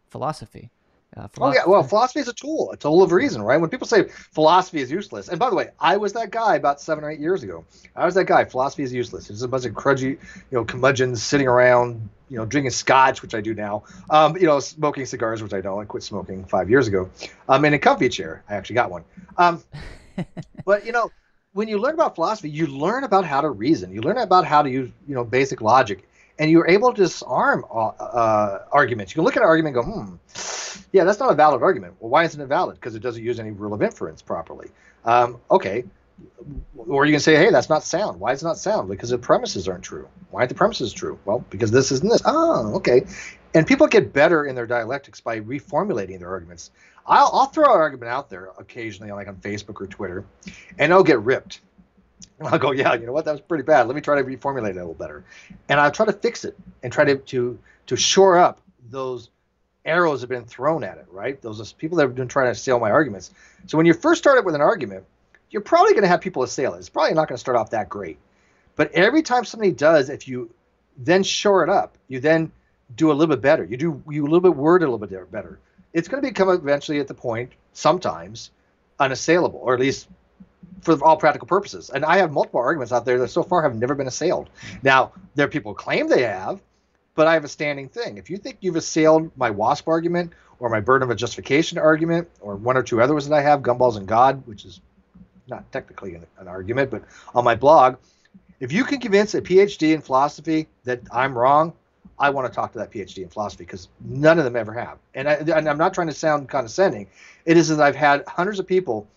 philosophy. Uh, Oh yeah, well, philosophy is a tool, a tool of reason, right? When people say philosophy is useless, and by the way, I was that guy about seven or eight years ago. I was that guy. Philosophy is useless. It's a bunch of crudgy, you know, curmudgeons sitting around, you know, drinking scotch, which I do now. Um, you know, smoking cigars, which I don't. I quit smoking five years ago. Um, in a comfy chair. I actually got one. Um, but you know, when you learn about philosophy, you learn about how to reason. You learn about how to use, you know, basic logic, and you're able to disarm uh, uh, arguments. You can look at an argument and go, hmm, yeah, that's not a valid argument. Well, why isn't it valid? Because it doesn't use any rule of inference properly. Um, okay. Or you can say, hey, that's not sound. Why is it not sound? Because the premises aren't true. Why aren't the premises true? Well, because this isn't this. Oh, okay. And people get better in their dialectics by reformulating their arguments. I'll, I'll throw an argument out there occasionally, like on Facebook or Twitter, and I'll get ripped. I'll go, yeah, you know what? That was pretty bad. Let me try to reformulate it a little better, and I'll try to fix it and try to to to shore up those arrows that have been thrown at it, right? Those people that have been trying to assail my arguments. So when you first start with an argument, you're probably going to have people assail it. It's probably not going to start off that great. But every time somebody does, if you then shore it up, you then do a little bit better. You do you a little bit word a little bit better. It's going to become eventually at the point, sometimes, unassailable, or at least for all practical purposes. And I have multiple arguments out there that so far have never been assailed. Now, there are people who claim they have, but I have a standing thing. If you think you've assailed my WASP argument or my burden of a justification argument or one or two others that I have, Gumballs and God, which is not technically an, an argument, but on my blog, if you can convince a PhD in philosophy that I'm wrong, I want to talk to that PhD in philosophy because none of them ever have. And, I, and I'm not trying to sound condescending. It is that I've had hundreds of people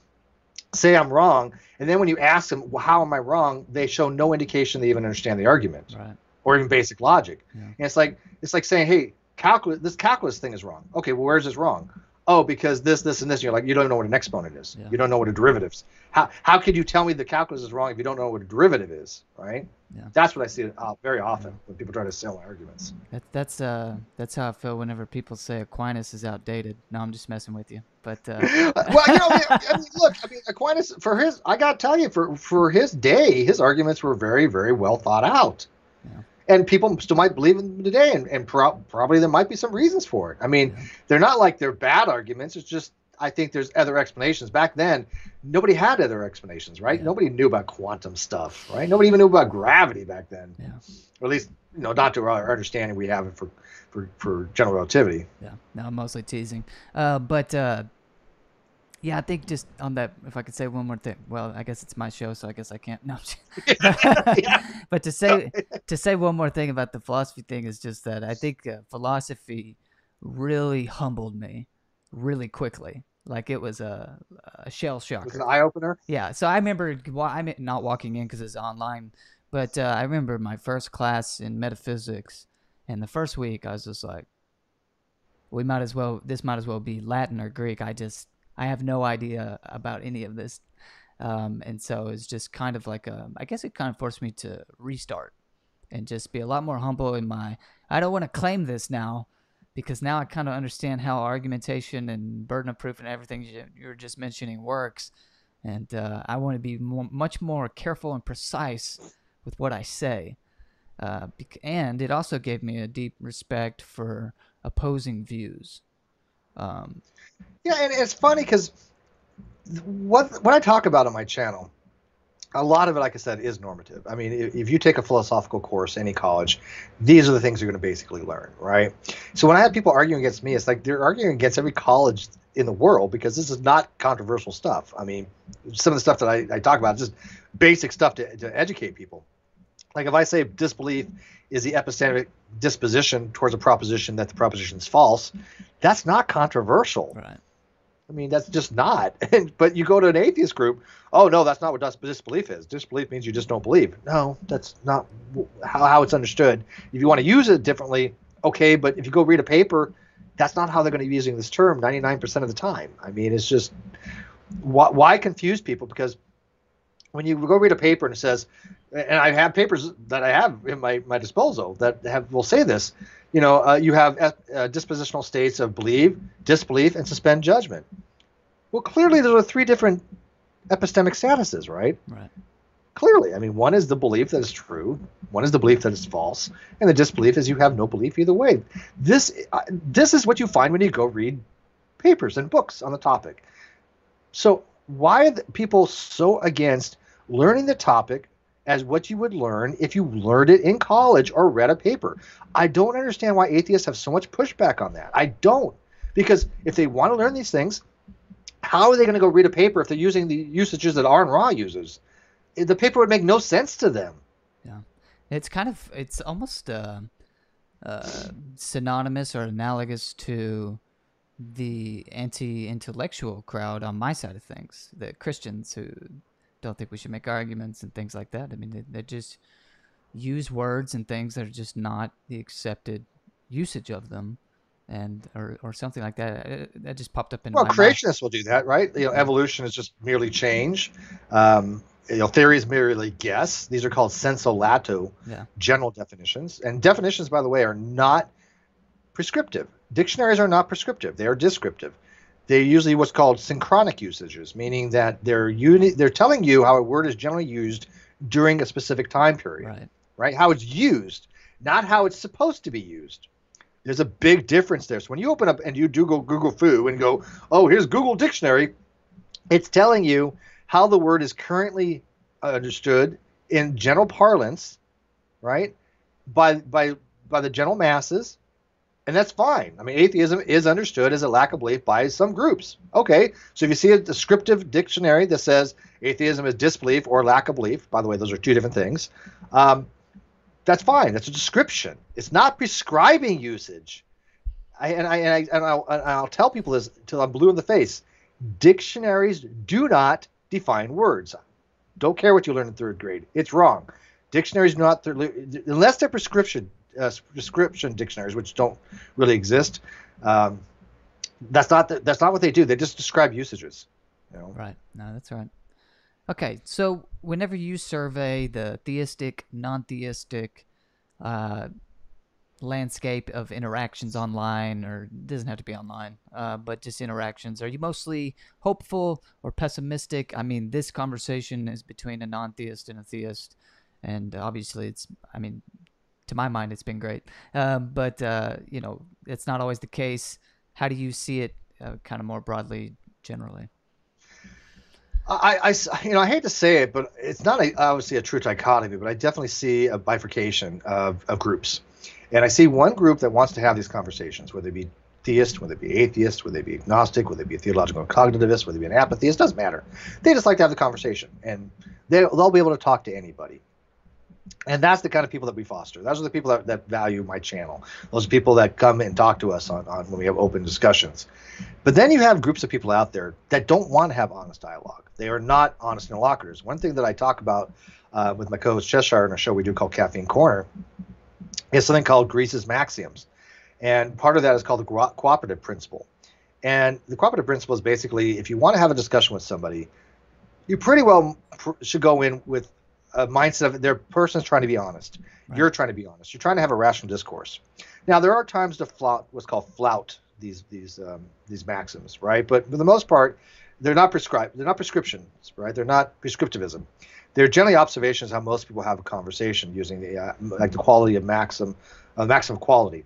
say I'm wrong, and then when you ask them, well, how am I wrong? They show no indication they even understand the argument Right. or even basic logic. Yeah. And it's like it's like saying, hey, calculus, this calculus thing is wrong. Okay, well, where's this wrong? Oh, because this, this, and this. And you're like, you don't know what an exponent is. Yeah. You don't know what a derivative is. How how could you tell me the calculus is wrong if you don't know what a derivative is, right? Yeah. That's what I see uh, very often when people try to sell arguments. That, that's uh that's how I feel whenever people say Aquinas is outdated. No, I'm just messing with you. But uh, well, you know, I mean, look, I mean, Aquinas for his, I got to tell you, for for his day, his arguments were very, very well thought out, Yeah. And people still might believe in them today, and and pro- probably there might be some reasons for it. I mean, Yeah. they're not like they're bad arguments. It's just I think there's other explanations. Back then, nobody had other explanations, right? Yeah. Nobody knew about quantum stuff, right? Nobody even knew about gravity back then, yeah, or at least you know, not to our understanding we have it for for for general relativity. yeah. No, I'm mostly teasing. Uh, but uh, yeah, I think just on that, if I could say one more thing. Well, I guess it's my show, so I guess I can't. No. But to say to say one more thing about the philosophy thing is just that I think uh, philosophy really humbled me really quickly. Like it was a, a shell Was shocker. it an eye opener? Yeah, so I remember wa- I'm not walking in because it's online, but uh, I remember my first class in metaphysics, and the first week I was just like, we might as well this might as well be Latin or Greek. I just I have no idea about any of this, um, and so it's just kind of like a I guess it kind of forced me to restart and just be a lot more humble in my I don't want to claim this now because now I kind of understand how argumentation and burden of proof and everything you- you're just mentioning works and uh, I want to be more, much more careful and precise with what I say. Uh, and it also gave me a deep respect for opposing views. Um, Yeah, and it's funny because what what I talk about on my channel, a lot of it, like I said, is normative. I mean, if, if you take a philosophical course, any college, these are the things you're going to basically learn, right? So when I have people arguing against me, it's like they're arguing against every college in the world because this is not controversial stuff. I mean, some of the stuff that I, I talk about is just basic stuff to, to educate people. Like if I say disbelief is the epistemic disposition towards a proposition that the proposition is false, that's not controversial. right. I mean, that's just not. And, but you go to an atheist group, oh no, that's not what disbelief is. Disbelief means you just don't believe. No, that's not how, how it's understood. If you want to use it differently, okay, but if you go read a paper, that's not how they're going to be using this term 99% of the time. I mean, it's just why, why confuse people? Because when you go read a paper and it says, and I have papers that I have in my, my disposal that have will say this, you know, uh, you have uh, uh, dispositional states of believe, disbelief, and suspend judgment. Well, clearly there are three different epistemic statuses, right? Right. Clearly, I mean, one is the belief that is true, one is the belief that is false, and the disbelief is you have no belief either way. This uh, this is what you find when you go read papers and books on the topic. So why are the people so against learning the topic as what you would learn if you learned it in college or read a paper? I don't understand why atheists have so much pushback on that. I don't. Because if they want to learn these things, how are they going to go read a paper if they're using the usages that Aron Ra uses? The paper would make no sense to them. Yeah. It's kind of it's almost uh, uh, synonymous or analogous to the anti-intellectual crowd on my side of things, the Christians who don't think we should make arguments and things like that. I mean, they, they just use words and things that are just not the accepted usage of them, and or or something like that. That just popped up in Well, my mind. creationists will do that, right? You know, evolution is just merely change. Um, you know, theory is merely guess. These are called sensu lato Yeah. general definitions. And definitions, by the way, are not prescriptive. Dictionaries are not prescriptive; they are descriptive. They're usually what's called synchronic usages, meaning that they're uni- they're telling you how a word is generally used during a specific time period, Right. right? How it's used, not how it's supposed to be used. There's a big difference there. So when you open up and you do go Google Foo and go, oh, here's Google Dictionary, it's telling you how the word is currently understood in general parlance, right? By by by the general masses, and that's fine. I mean, atheism is understood as a lack of belief by some groups. Okay, so if you see a descriptive dictionary that says atheism is disbelief or lack of belief, by the way, those are two different things. Um, that's fine. That's a description. It's not prescribing usage. I, and I and, I, and I'll, I'll tell people this until I'm blue in the face. Dictionaries do not define words. Don't care what you learn in third grade. It's wrong. Dictionaries do not unless they're prescription uh, prescription dictionaries, which don't really exist. Um, that's not the, that's not what they do. They just describe usages. You know? Right. No, that's right. Okay, so whenever you survey the theistic, non-theistic uh, landscape of interactions online, or doesn't have to be online, uh, but just interactions, are you mostly hopeful or pessimistic? I mean, this conversation is between a non-theist and a theist, and obviously, it's. I mean, to my mind, it's been great, um, but uh, you know, it's not always the case. How do you see it, uh, kind of more broadly, generally? I, I, you know, I hate to say it, but it's not a, obviously a true dichotomy, but I definitely see a bifurcation of, of groups. And I see one group that wants to have these conversations, whether it be theist, whether it be atheist, whether it be agnostic, whether it be a theological cognitivist, whether it be an apatheist, doesn't matter. They just like to have the conversation, and they, they'll be able to talk to anybody. And that's the kind of people that we foster. Those are the people that, that value my channel. Those are people that come and talk to us on, on when we have open discussions. But then you have groups of people out there that don't want to have honest dialogue. They are not honest interlocutors. One thing that I talk about uh, with my co-host Cheshire in a show we do called Caffeine Corner is something called Grice's Maxims, and part of that is called the cooperative principle. And the cooperative principle is basically if you want to have a discussion with somebody, you pretty well pr- should go in with a mindset of their person's trying to be honest. Right. You're trying to be honest. You're trying to have a rational discourse. Now there are times to flout what's called flout these these um, these maxims, right? But for the most part, they're not prescribed. They're not prescriptions, right? They're not prescriptivism. They're generally observations how most people have a conversation using the uh, like the quality of maxim, uh, maximum quality,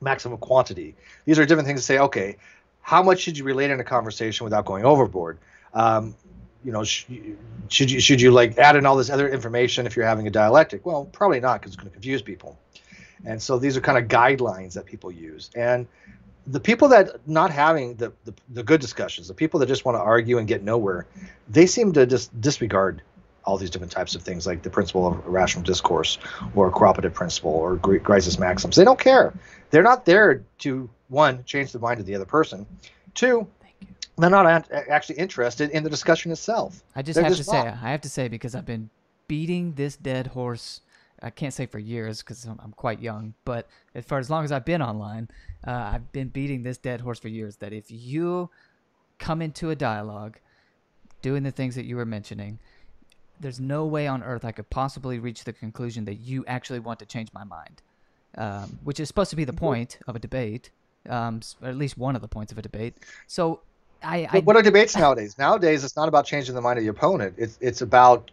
maximum quantity. These are different things to say. Okay, how much should you relate in a conversation without going overboard? Um, you know, sh- should you should you like add in all this other information if you're having a dialectic? Well, probably not because it's going to confuse people. And so these are kind of guidelines that people use. And the people that not having the, the, the good discussions, the people that just want to argue and get nowhere, they seem to just disregard all these different types of things like the principle of rational discourse or cooperative principle or Grice's maxims. They don't care. They're not there to one change the mind of the other person. Two, they're not actually interested in the discussion itself. I just they're have just to not. say, I have to say because I've been beating this dead horse. I can't say for years because I'm, I'm quite young, but as far as long as I've been online, uh, I've been beating this dead horse for years. That if you come into a dialogue, doing the things that you were mentioning, there's no way on earth I could possibly reach the conclusion that you actually want to change my mind, um, which is supposed to be the point of a debate, um, or at least one of the points of a debate. So I, I what are debates nowadays? Nowadays, it's not about changing the mind of the opponent. It's it's about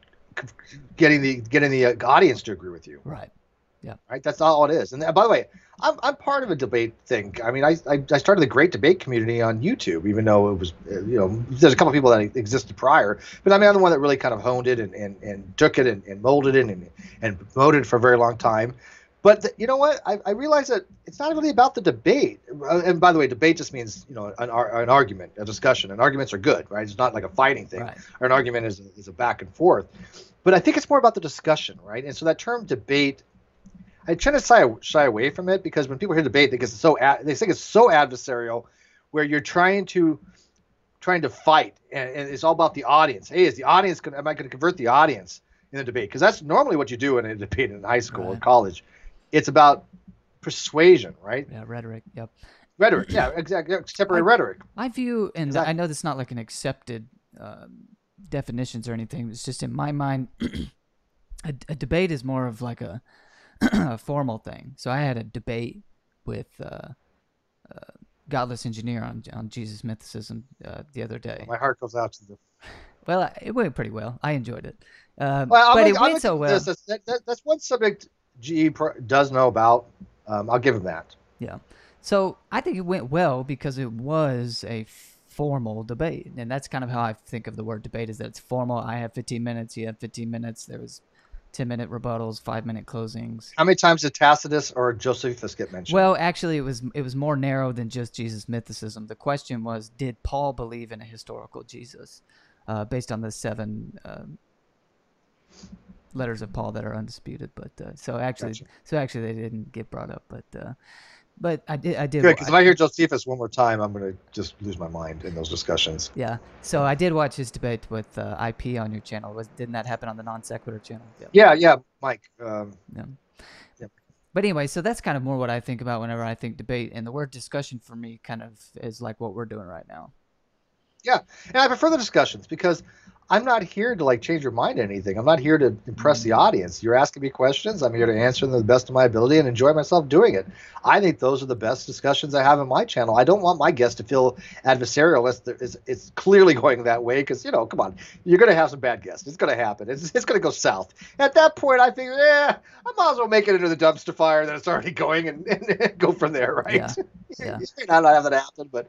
getting the getting the uh, audience to agree with you. Right. Yeah. Right. That's all it is. And by the way, I'm, I'm part of a debate thing. I mean, I, I, I started the great debate community on YouTube, even though it was, uh, you know, there's a couple people that existed prior, but I mean, I'm the one that really kind of honed it and, and, and took it and, and molded it and, and promoted it for a very long time. But the, you know what? I, I realize that it's not really about the debate. Uh, and by the way, debate just means you know an, an argument, a discussion. And arguments are good, right? It's not like a fighting thing. Right. Or an argument is, is a back and forth. But I think it's more about the discussion, right? And so that term debate I try to shy, shy away from it because when people hear debate, they get so they think it's so adversarial, where you're trying to trying to fight, and, and it's all about the audience. Hey, is the audience Gonna, Am I going to convert the audience in the debate? Because that's normally what you do in a debate in high school Right. or college. It's about persuasion, right? Yeah, rhetoric. Yep. Rhetoric, yeah, exactly. Contemporary I- rhetoric. I view, and Exactly. I know that's not like an accepted uh, definitions or anything. It's just in my mind, a, a debate is more of like a, a formal thing. So I had a debate with uh, uh, Godless Engineer on on Jesus mythicism uh, the other day. My heart goes out to the. Well, it went pretty well. I enjoyed it, uh, Well, but I'm it went like so well. this, that- that's one subject GE pro- does know about. Um, I'll give him that. Yeah. So I think it went well because it was a formal debate, and that's kind of how I think of the word debate: is that it's formal. I have 15 minutes. You have 15 minutes. There was 10 minute rebuttals, five minute closings. How many times did Tacitus or Josephus get mentioned? Well, actually, it was it was more narrow than just Jesus mythicism. The question was, did Paul believe in a historical Jesus, uh, based on the seven um, letters of Paul that are undisputed? But uh, so actually, Gotcha. so actually, they didn't get brought up. But uh, but I did I did Good, because if I hear Josephus one more time, I'm going to just lose my mind in those discussions. yeah. So I did watch his debate with uh, IP on your channel. Was didn't that happen on the non sequitur channel? Yeah. Yeah, yeah, Mike. Um, Yeah. Yep. But anyway, so that's kind of more what I think about whenever I think debate, and the word discussion for me kind of is like what we're doing right now. Yeah, and I prefer the discussions because I'm not here to like change your mind or anything. I'm not here to impress the mm. audience. You're asking me questions. I'm here to answer them to the best of my ability and enjoy myself doing it. I think those are the best discussions I have in my channel. I don't want my guests to feel adversarial unless is, it's clearly going that way because, you know, come on, you're going to have some bad guests. It's going to happen. It's, it's going to go south. At that point, I figure, yeah, I might as well make it into the dumpster fire that it's already going and, and, go from there, right? Yeah. Yeah. you may not have that happen, but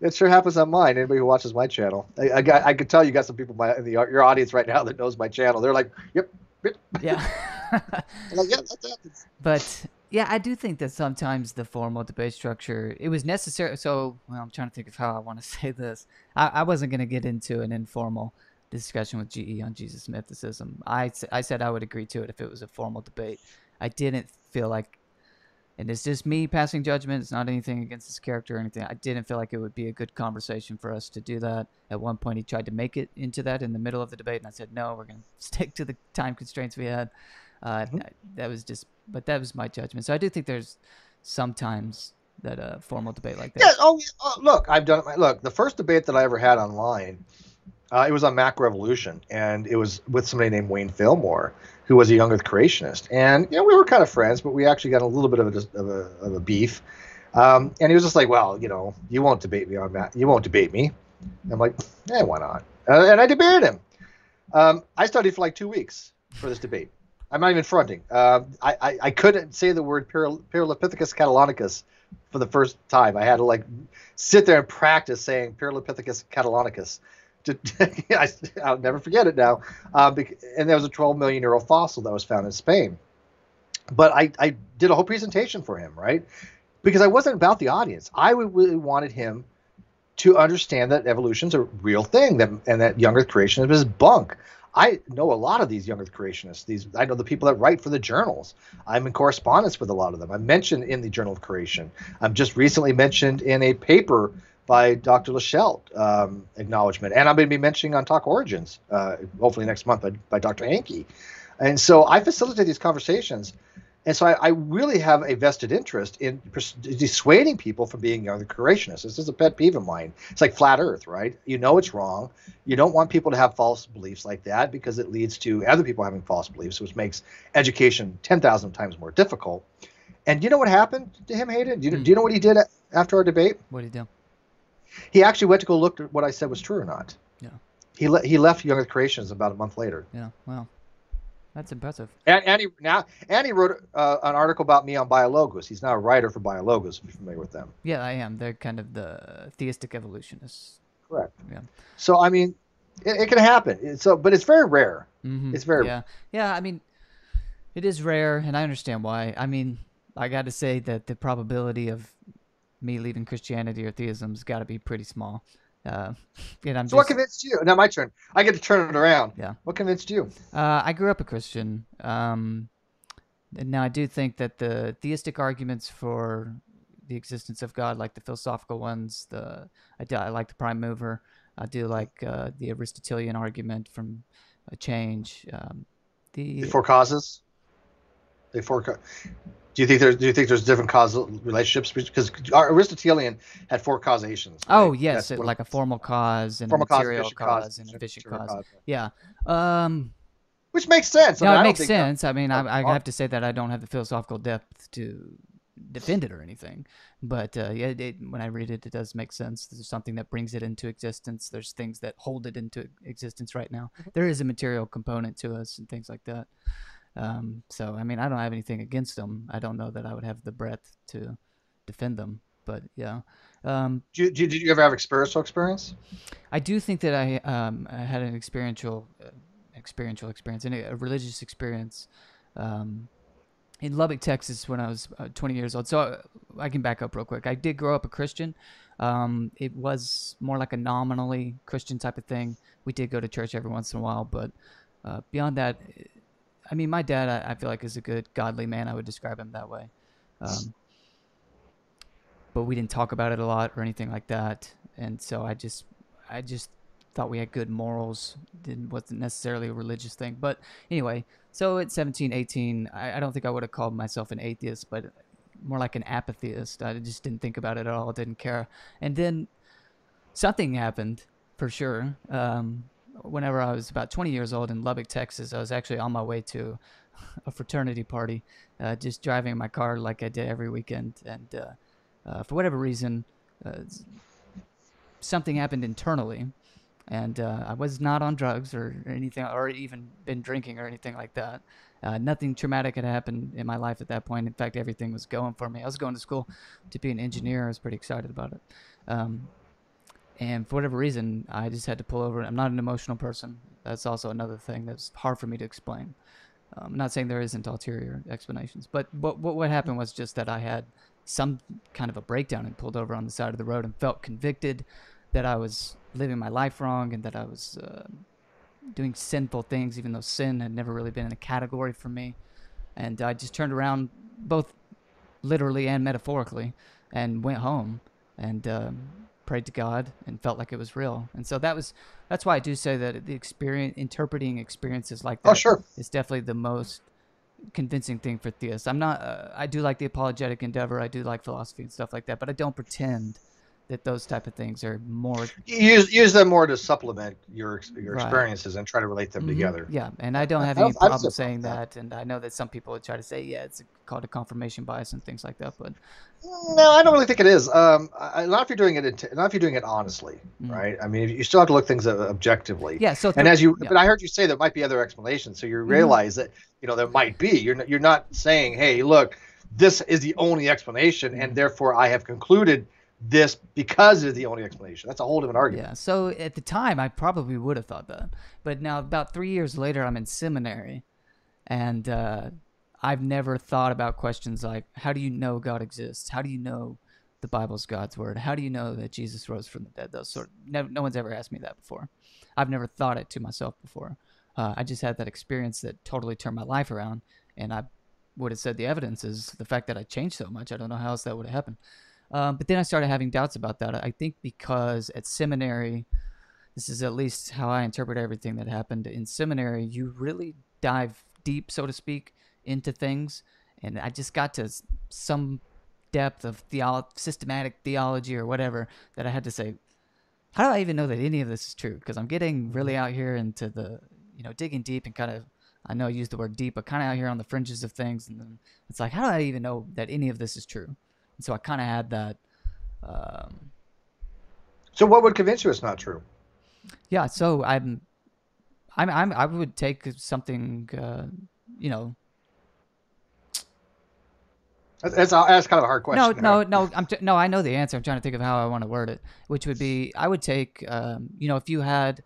it sure happens on mine. Anybody who watches my channel, I, I, I could tell you got some people my, in the, your audience right now that knows my channel. They're like, yep, yep. Yeah. Like, yeah, that happens. but yeah, I do think that sometimes the formal debate structure it was necessary. So, well, I'm trying to think of how I want to say this. I, I wasn't going to get into an informal discussion with GE on Jesus mythicism. I I said I would agree to it if it was a formal debate. I didn't feel like, and it's just me passing judgment. It's not anything against his character or anything. I didn't feel like it would be a good conversation for us to do that. At one point, he tried to make it into that in the middle of the debate, and I said, no, we're going to stick to the time constraints we had. Uh, Mhm. That was just, but that was my judgment. So I do think there's sometimes that a formal debate like that. Yeah. Oh, yeah, oh, look, I've done it. Look, the first debate that I ever had online, uh, it was on Mac Revolution, and it was with somebody named Wayne Fillmore, who was a young Earth creationist. And you know, we were kind of friends, but we actually got a little bit of a of a, of a beef. Um, and he was just like, "Well, you know, you won't debate me on that. You won't debate me." I'm like, "Yeah, why not?" Uh, and I debated him. Um, I studied for like two weeks for this debate. I'm not even fronting. Uh, I, I I couldn't say the word Paral- Pierolapithecus catalaunicus for the first time. I had to like sit there and practice saying Pierolapithecus catalaunicus. To, I, I'll never forget it now. Uh, and there was a 12 million year old fossil that was found in Spain. But I, I did a whole presentation for him, right? Because I wasn't about the audience. I really wanted him to understand that evolution's a real thing, that and that young Earth creationism is bunk. I know a lot of these young Earth creationists. These I know the people that write for the journals. I'm in correspondence with a lot of them. I'm mentioned in the Journal of Creation. I'm just recently mentioned in a paper by Dr. Lachelle um, acknowledgement, and I'm going to be mentioning on Talk Origins, uh, hopefully next month by, by Dr. Hankey. And so I facilitate these conversations, and so I, I really have a vested interest in pers- dissuading people from being young creationists. This is a pet peeve of mine. It's like flat Earth, right? You know it's wrong. You don't want people to have false beliefs like that because it leads to other people having false beliefs, which makes education ten thousand times more difficult. And you know what happened to him, Haden? Do you, Hmm. do you know what he did after our debate? What do you do? He actually went to go look at what I said was true or not. Yeah. He le- he left Young Earth Creations about a month later. Yeah. Wow. That's impressive. And, and he now and he wrote uh, an article about me on Biologos. He's now a writer for Biologos. If you're familiar with them, Yeah, I am. They're kind of the theistic evolutionists. correct? Yeah. So I mean, it, it can happen. So, but it's very rare. Mm-hmm. It's very yeah, yeah. I mean, it is rare, and I understand why. I mean, I got to say that the probability of me leaving Christianity or theism's got to be pretty small. Uh, and I'm So what convinced you? Now my turn. I get to turn it around. Yeah. What convinced you? uh, I grew up a Christian. Um, and now I do think that the theistic arguments for the existence of God, like the philosophical ones, the I, do, I like the prime mover. I do like uh, the Aristotelian argument from a change. Um, the The four causes. The four. Co- do you think there's Do you think there's different causal relationships? Because Aristotelian had four causations. Oh yes, it- like a formal cause and formal a cause, material efficient cause, cause, and efficient efficient material cause. cause. Yeah. Um. Which makes sense. I mean, it makes sense. I mean, I, I have to say that I don't have the philosophical depth to defend it or anything. But uh, yeah, it, when I read it, it does make sense. There's something that brings it into existence. There's things that hold it into existence right now. Mm-hmm. There is a material component to us and things like that. Um, so I mean, I don't have anything against them. I don't know that I would have the breadth to defend them. But yeah, um, Did you, did you ever have experiential experience? I do think that I, um, I had an experiential, uh, experiential experience and a, religious experience um, in Lubbock, Texas, when I was uh, 20 years old. So uh, I can back up real quick. I did grow up a Christian. Um, it was more like a nominally Christian type of thing. We did go to church every once in a while, but uh, beyond that, I mean, my dad, I, I, feel like is a good, godly man. I would describe him that way. Um, but we didn't talk about it a lot or anything like that. And so I just, I just thought we had good morals. Didn't wasn't necessarily a religious thing. But anyway, so at 17, 18, I, I don't think I would have called myself an atheist, but more like an apatheist. I just didn't think about it at all. Didn't care. And then something happened for sure. Um, whenever I was about 20 years old in Lubbock, Texas, I was actually on my way to a fraternity party, uh, just driving my car like I did every weekend. And uh, uh, for whatever reason, uh, something happened internally. And uh, I was not on drugs or anything, or even been drinking or anything like that. Uh, nothing traumatic had happened in my life at that point. In fact, everything was going for me. I was going to school to be an engineer. I was pretty excited about it. Um, and for whatever reason, I just had to pull over. I'm not an emotional person. That's also another thing that's hard for me to explain. Um, I'm not saying there isn't ulterior explanations, but what, what what happened was just that I had some kind of a breakdown and pulled over on the side of the road and felt convicted that I was living my life wrong and that I was uh, doing sinful things, even though sin had never really been in a category for me. And I just turned around, both literally and metaphorically, and went home and um, prayed to God and felt like it was real. And so that was that's why I do say that the experience interpreting experiences like that oh, sure. is definitely the most convincing thing for theists. I'm not. Uh, I do like the apologetic endeavor. I do like philosophy and stuff like that, but I don't pretend that those type of things are more use use them more to supplement your your right. experiences and try to relate them mm-hmm. together. Yeah, and I don't have any I, problem saying that. And I know that some people would try to say, yeah, it's called a confirmation bias and things like that. But no, I don't really think it is. Um, I, not if you're doing it, not if you're doing it honestly, mm-hmm. right? I mean, you still have to look things objectively. Yeah. So, th- and as you, yeah. but I heard you say there might be other explanations. So you mm-hmm. realize mm-hmm. that you know there might be. You're not, you're not saying, hey, look, this is the only explanation, and mm-hmm. therefore I have concluded this because it's the only explanation. That's a whole different argument. Yeah. So at the time, I probably would have thought that, but now about three years later, I'm in seminary, and uh, I've never thought about questions like, how do you know God exists? How do you know the Bible's God's word? How do you know that Jesus rose from the dead? Those sort. Of, no, no one's ever asked me that before. I've never thought it to myself before. Uh, I just had that experience that totally turned my life around, and I would have said the evidence is the fact that I changed so much. I don't know how else that would have happened. Um, but then I started having doubts about that. I think because at seminary, this is at least how I interpret everything that happened in seminary. You really dive deep, so to speak, into things, and I just got to some depth of theolo- systematic theology or whatever that I had to say, how do I even know that any of this is true? Because I'm getting really out here into the, you know, digging deep and kind of, I know I use the word deep, but kind of out here on the fringes of things, and it's like, how do I even know that any of this is true? So I kind of had that. Um, so what would convince you it's not true? Yeah, so I'm, I'm, I'm I would take something, uh, you know. That's, that's kind of a hard question. No, no, no. I'm t- no. I know the answer. I'm trying to think of how I want to word it, which would be I would take, um, you know, if you had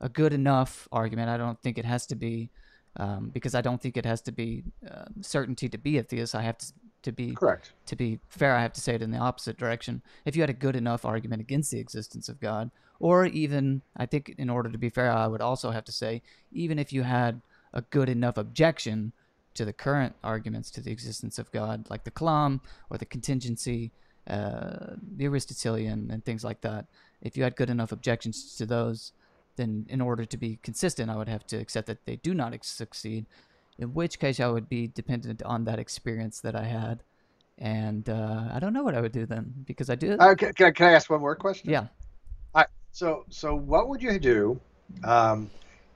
a good enough argument. I don't think it has to be, um, because I don't think it has to be uh, certainty to be a theist. I have to to be correct. To be fair, I have to say it in the opposite direction. If you had a good enough argument against the existence of God, or even, I think, in order to be fair, I would also have to say, even if you had a good enough objection to the current arguments to the existence of God, like the Kalam or the contingency, uh, the Aristotelian, and things like that, if you had good enough objections to those, then in order to be consistent, I would have to accept that they do not succeed in which case I would be dependent on that experience that I had. And uh, I don't know what I would do then because I do. Uh, can, can, I, can I ask one more question? Yeah. All right. So, so what would you do um,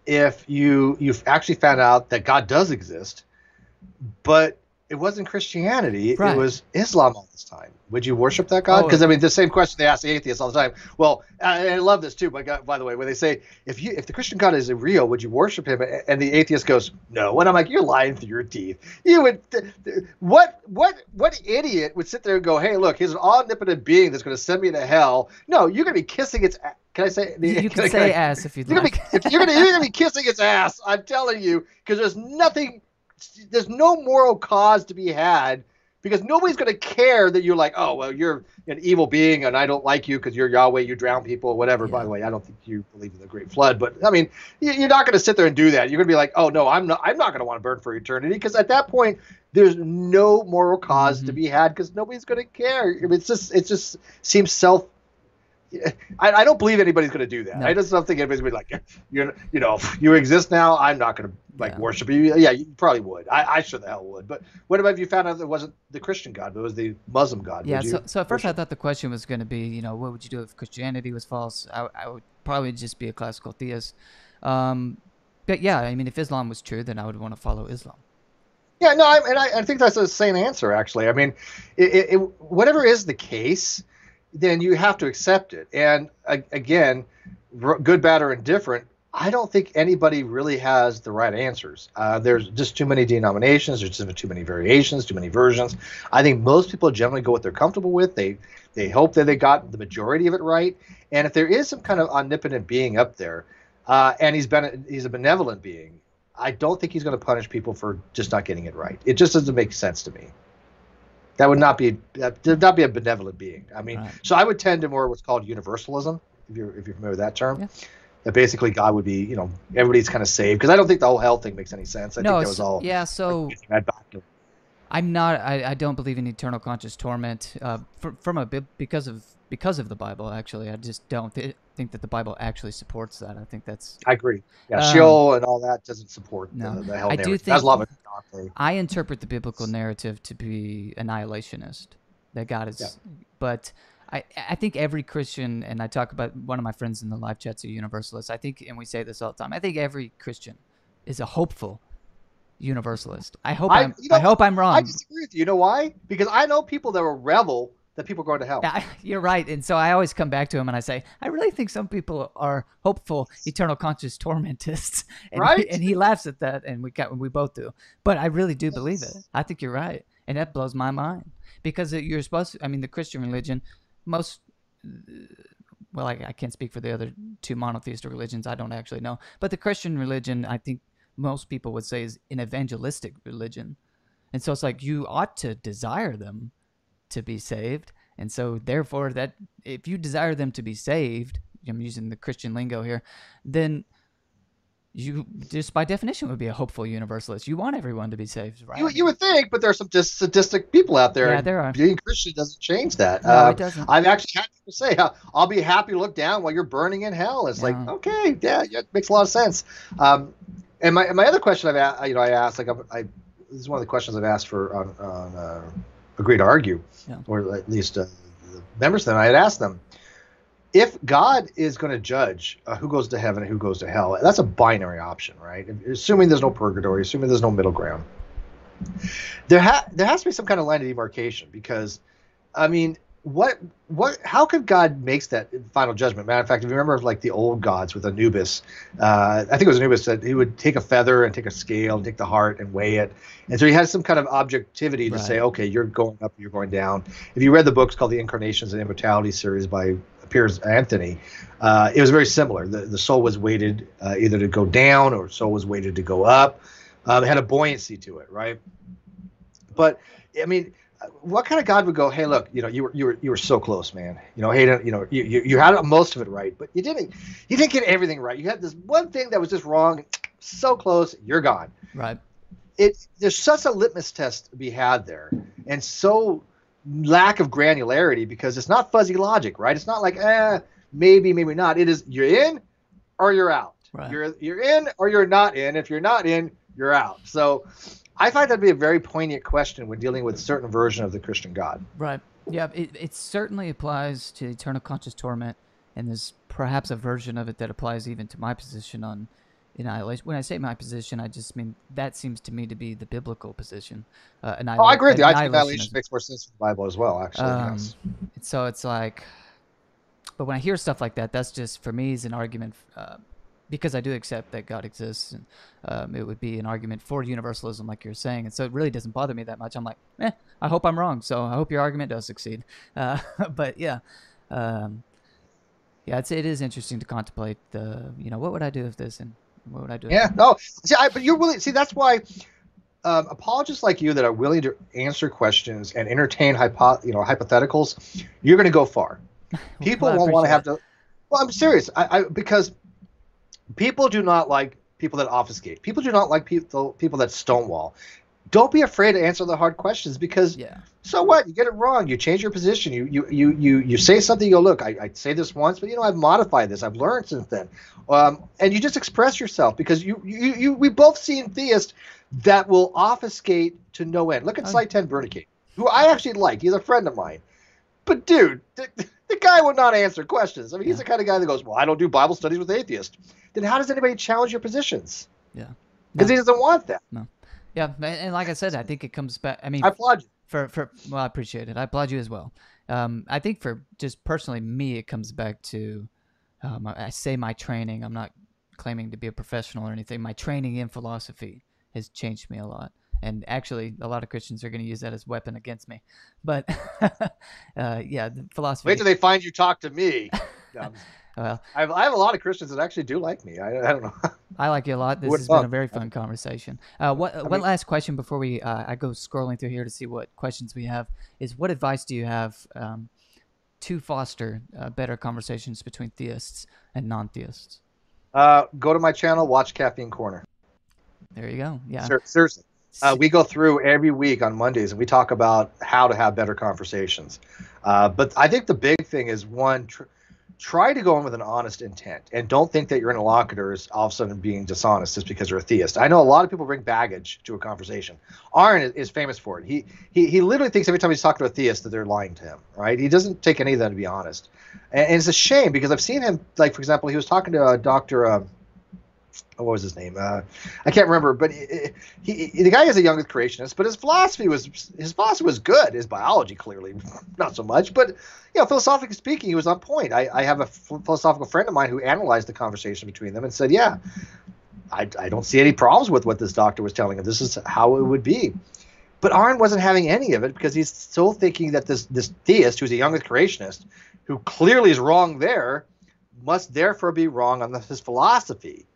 if you you've actually found out that God does exist, but it wasn't Christianity. Right. It was Islam all this time. Would you worship that God? Oh, Because I mean, the same question they ask the atheists all the time. Well, I, I love this too. But God, by the way, when they say if you if the Christian God is real, would you worship him? And the atheist goes, no. And I'm like, you're lying through your teeth. You would. th- th- What what what idiot would sit there and go, hey, look, he's an omnipotent being that's going to send me to hell? No, you're going to be kissing its. a- Can I say? You, you can I- say I- ass if you'd you're gonna be if you're you're gonna be kissing its ass. I'm telling you, because there's nothing, there's no moral cause to be had. Because nobody's gonna care that you're like, oh well, you're an evil being and I don't like you because you're Yahweh, you drown people, whatever. By the way, I don't think you believe in the Great Flood, but I mean, you- you're not gonna sit there and do that. You're gonna be like, oh no, I'm not, I'm not gonna want to burn for eternity because at that point, there's no moral because to Mhm. be had because nobody's gonna care. It's just, it just seems self I, I don't believe anybody's going to do that. No. I just don't think anybody's going to be like, you you know, you exist now. I'm not going to like Yeah. worship you. Yeah, you probably would. I, I sure the hell would. But what about if you found out that it wasn't the Christian God, but it was the Muslim God? Yeah, so, so at first I thought the question was going to be, you know, what would you do if Christianity was false? I, I would probably just be a classical theist. Um, but yeah, I mean, if Islam was true, then I would want to follow Islam. Yeah, no, I, and I, I think that's the same answer. Actually, I mean, it, it, whatever is the case, then you have to accept it. And again, good, bad, or indifferent. I don't think anybody really has the right answers. Uh, there's just too many denominations. There's just too many variations, too many versions. I think most people generally go what they're comfortable with. They they hope that they got the majority of it right. And if there is some kind of omnipotent being up there, uh, and he's been he's a benevolent being, I don't think he's going to punish people for just not getting it right. It just doesn't make sense to me. That would not be that would not be a benevolent being. I mean, Right. so I would tend to more what's called universalism, if you're if you're familiar with that term. Yeah. That basically God would be, you know, everybody's kind of saved because I don't think the whole hell thing makes any sense. I no, think that was all yeah. So doctrine. I'm not. I, I don't believe in eternal conscious torment. Uh, fr- from a because of because of the Bible. Actually, I just don't th- think that the Bible actually supports that. I think that's. I agree. Yeah, Um, Sheol and all that doesn't support no. the, the hell I do think- That's love it. I interpret the biblical narrative to be annihilationist. That God is, Yeah. but I I think every Christian, and I talk about one of my friends in the live chats, a universalist. I think, and we say this all the time. I think every Christian is a hopeful universalist. I hope I- I, am you know, I hope I'm wrong. I disagree with you. You know why? Because I know people that will revel that people are going to hell. Yeah, you're right, and so I always come back to him and I say, I really think some people are hopeful, eternal conscious tormentists, and Right? He, and he laughs at that, and we got we both do, but I really do believe it. I think you're right, and that blows my mind because you're supposed. to, I mean, the Christian religion, most. Well, I, I can't speak for the other two monotheistic religions. I don't actually know, but the Christian religion, I think most people would say, is an evangelistic religion, and so it's like you ought to desire them to be saved. And so therefore that if you desire them to be saved, I'm using the Christian lingo here, then you just by definition would be a hopeful universalist. You want everyone to be saved, right? You, you would think, but there's some just sadistic people out there. Yeah, there are. Being Christian doesn't change that. no, Uh, it doesn't. I've actually had people say, "I'll be happy to look down while you're burning in hell." It's like, okay, yeah, yeah, it makes a lot of sense. Um, and my my other question I've you know I asked like I'm, I this is one of the questions I've asked for on on uh, agree to argue, Yeah. or at least uh, the members of them. I had asked them if God is going to judge uh, who goes to heaven and who goes to hell. That's a binary option, right? Assuming there's no purgatory, assuming there's no middle ground there ha- there has to be some kind of line of demarcation because I mean what what how could God makes that final judgment? Matter of fact, if you remember like the old gods with Anubis, uh, I think it was Anubis that he would take a feather and take a scale and take the heart and weigh it, and so he has some kind of objectivity to Right. say, okay, you're going up, you're going down. If you read the books called the Incarnations of Immortality series by Piers Anthony, uh, it was very similar. The the soul was weighted uh, either to go down or soul was weighted to go up. Um, it had a buoyancy to it, right? But I mean, what kind of God would go, hey, look, you know, you were you were you were so close, man. You know, hey, you know, you, you you had most of it right, but you didn't you didn't get everything right. You had this one thing that was just wrong. So close, you're gone. right. It there's such a litmus test to be had there, and so lack of granularity because it's not fuzzy logic, right? It's not like, eh, maybe, maybe not. It is you're in or you're out. Right. You're you're in or you're not in. If you're not in, you're out. So I find that to be a very poignant question when dealing with a certain version of the Christian God. Right. Yeah, it, it certainly applies to eternal conscious torment, and there's perhaps a version of it that applies even to my position on annihilation. When I say my position, I just mean that seems to me to be the biblical position. Uh, annihila- oh, I agree with you. I think annihilation makes more sense in the Bible as well, actually. Um, yes. So it's like, but when I hear stuff like that, that's just for me is an argument. Uh, because I do accept that God exists, and um, it would be an argument for universalism, like you're saying, and so it really doesn't bother me that much. I'm like, eh, I hope I'm wrong, so I hope your argument does succeed. Uh, but yeah, um, yeah, it's it is interesting to contemplate the, you know, what would I do if this, and what would I do? Yeah, no, see, I, but you're willing. See, that's why um, apologists like you that are willing to answer questions and entertain hypo, you know, hypotheticals, you're going to go far. People well, won't want to have to. Well, I'm serious. I, I because people do not like people that obfuscate. People do not like people people that stonewall. Don't be afraid to answer the hard questions because yeah. so what? You get it wrong. You change your position. You you you you, you say something. You go, look, I, I say this once, but you know I've modified this. I've learned since then. Um, and you just express yourself because you you, you we both seen theists that will obfuscate to no end. Look at Sye Ten Bruggencate, who I actually like. He's a friend of mine. But dude, the, the guy would not answer questions. I mean, he's the kind of guy that goes, "Well, I don't do Bible studies with atheists." Then how does anybody challenge your positions? Yeah, because no. he doesn't want that. No. Yeah, and like I said, I think it comes back. I mean, I applaud you for for. Well, I appreciate it. I applaud you as well. Um, I think for just personally me, it comes back to. Um, I say my training. I'm not claiming to be a professional or anything. My training in philosophy has changed me a lot and actually a lot of christians are going to use that as weapon against me but uh, yeah philosophy wait till they find you talk to me no, well, I have, I have a lot of Christians that actually do like me. I, I don't know. I like you a lot. This has been a very fun conversation. Uh, what I one mean, last question before we uh, I go scrolling through here to see what questions we have is what advice do you have um, to foster uh, better conversations between theists and non-theists? Uh, go to my channel, watch Caffeine Corner. There you go. Yeah. Seriously. Uh, we go through every week on Mondays and we talk about how to have better conversations. Uh, but I think the big thing is one, tr- try to go in with an honest intent and don't think that your interlocutor is all of a sudden being dishonest just because you're a theist. I know a lot of people bring baggage to a conversation. Aron is, is famous for it. He, he he literally thinks every time he's talking to a theist that they're lying to him, right? He doesn't take any of that to be honest. And, and it's a shame because I've seen him, like, for example, he was talking to a doctor. Uh, what was his name? Uh, I can't remember, but he, he, he, the guy is a young creationist, but his philosophy was his philosophy was good. His biology clearly not so much, but you know, philosophically speaking, he was on point. I, I have a philosophical friend of mine who analyzed the conversation between them and said, yeah, I, I don't see any problems with what this doctor was telling him. This is how it would be. But Aron wasn't having any of it because he's still thinking that this this theist, who's a young creationist, who clearly is wrong there, must therefore be wrong on the, his philosophy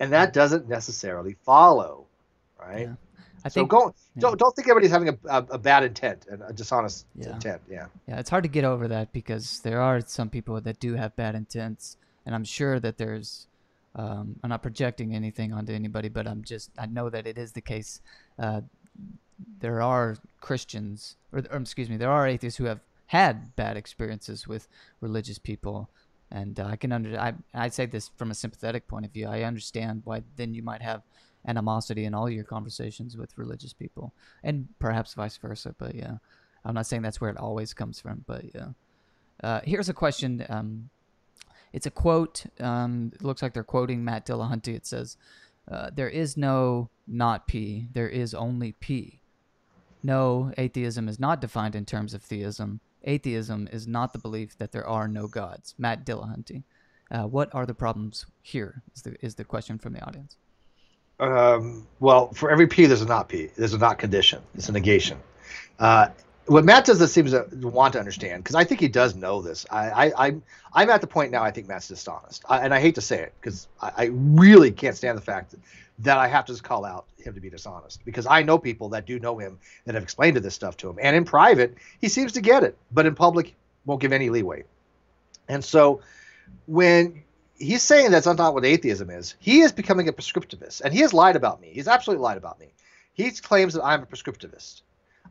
and that doesn't necessarily follow, right? Yeah. I so think, go, yeah. don't don't think everybody's having a, a, a bad intent and a dishonest yeah. intent. Yeah. Yeah, it's hard to get over that because there are some people that do have bad intents, and I'm sure that there's. Um, I'm not projecting anything onto anybody, but I'm just I know that it is the case. Uh, there are Christians, or, or excuse me, there are atheists who have had bad experiences with religious people and uh, I can under I I say this from a sympathetic point of view. I understand why then you might have animosity in all your conversations with religious people, and perhaps vice versa. But yeah, I'm not saying that's where it always comes from. But yeah, uh, here's a question. Um, it's a quote. Um, it looks like they're quoting Matt Dillahunty. It says, uh, "There is no not P. There is only P. No, atheism is not defined in terms of theism." Atheism is not the belief that there are no gods. Matt Dillahunty. Uh, what are the problems here? Is the is the question from the audience? Um, well, for every p, there's a not p. There's a not condition. It's a negation. Uh, what Matt does that seems to want to understand because I think he does know this. I, I I'm I'm at the point now. I think Matt's dishonest, I, and I hate to say it because I, I, really can't stand the fact that, that I have to just call out him to be dishonest because I know people that do know him that have explained this stuff to him, and in private he seems to get it, but in public won't give any leeway. And so when he's saying that's not what atheism is, he is becoming a prescriptivist, and he has lied about me. He's absolutely lied about me. He claims that I'm a prescriptivist.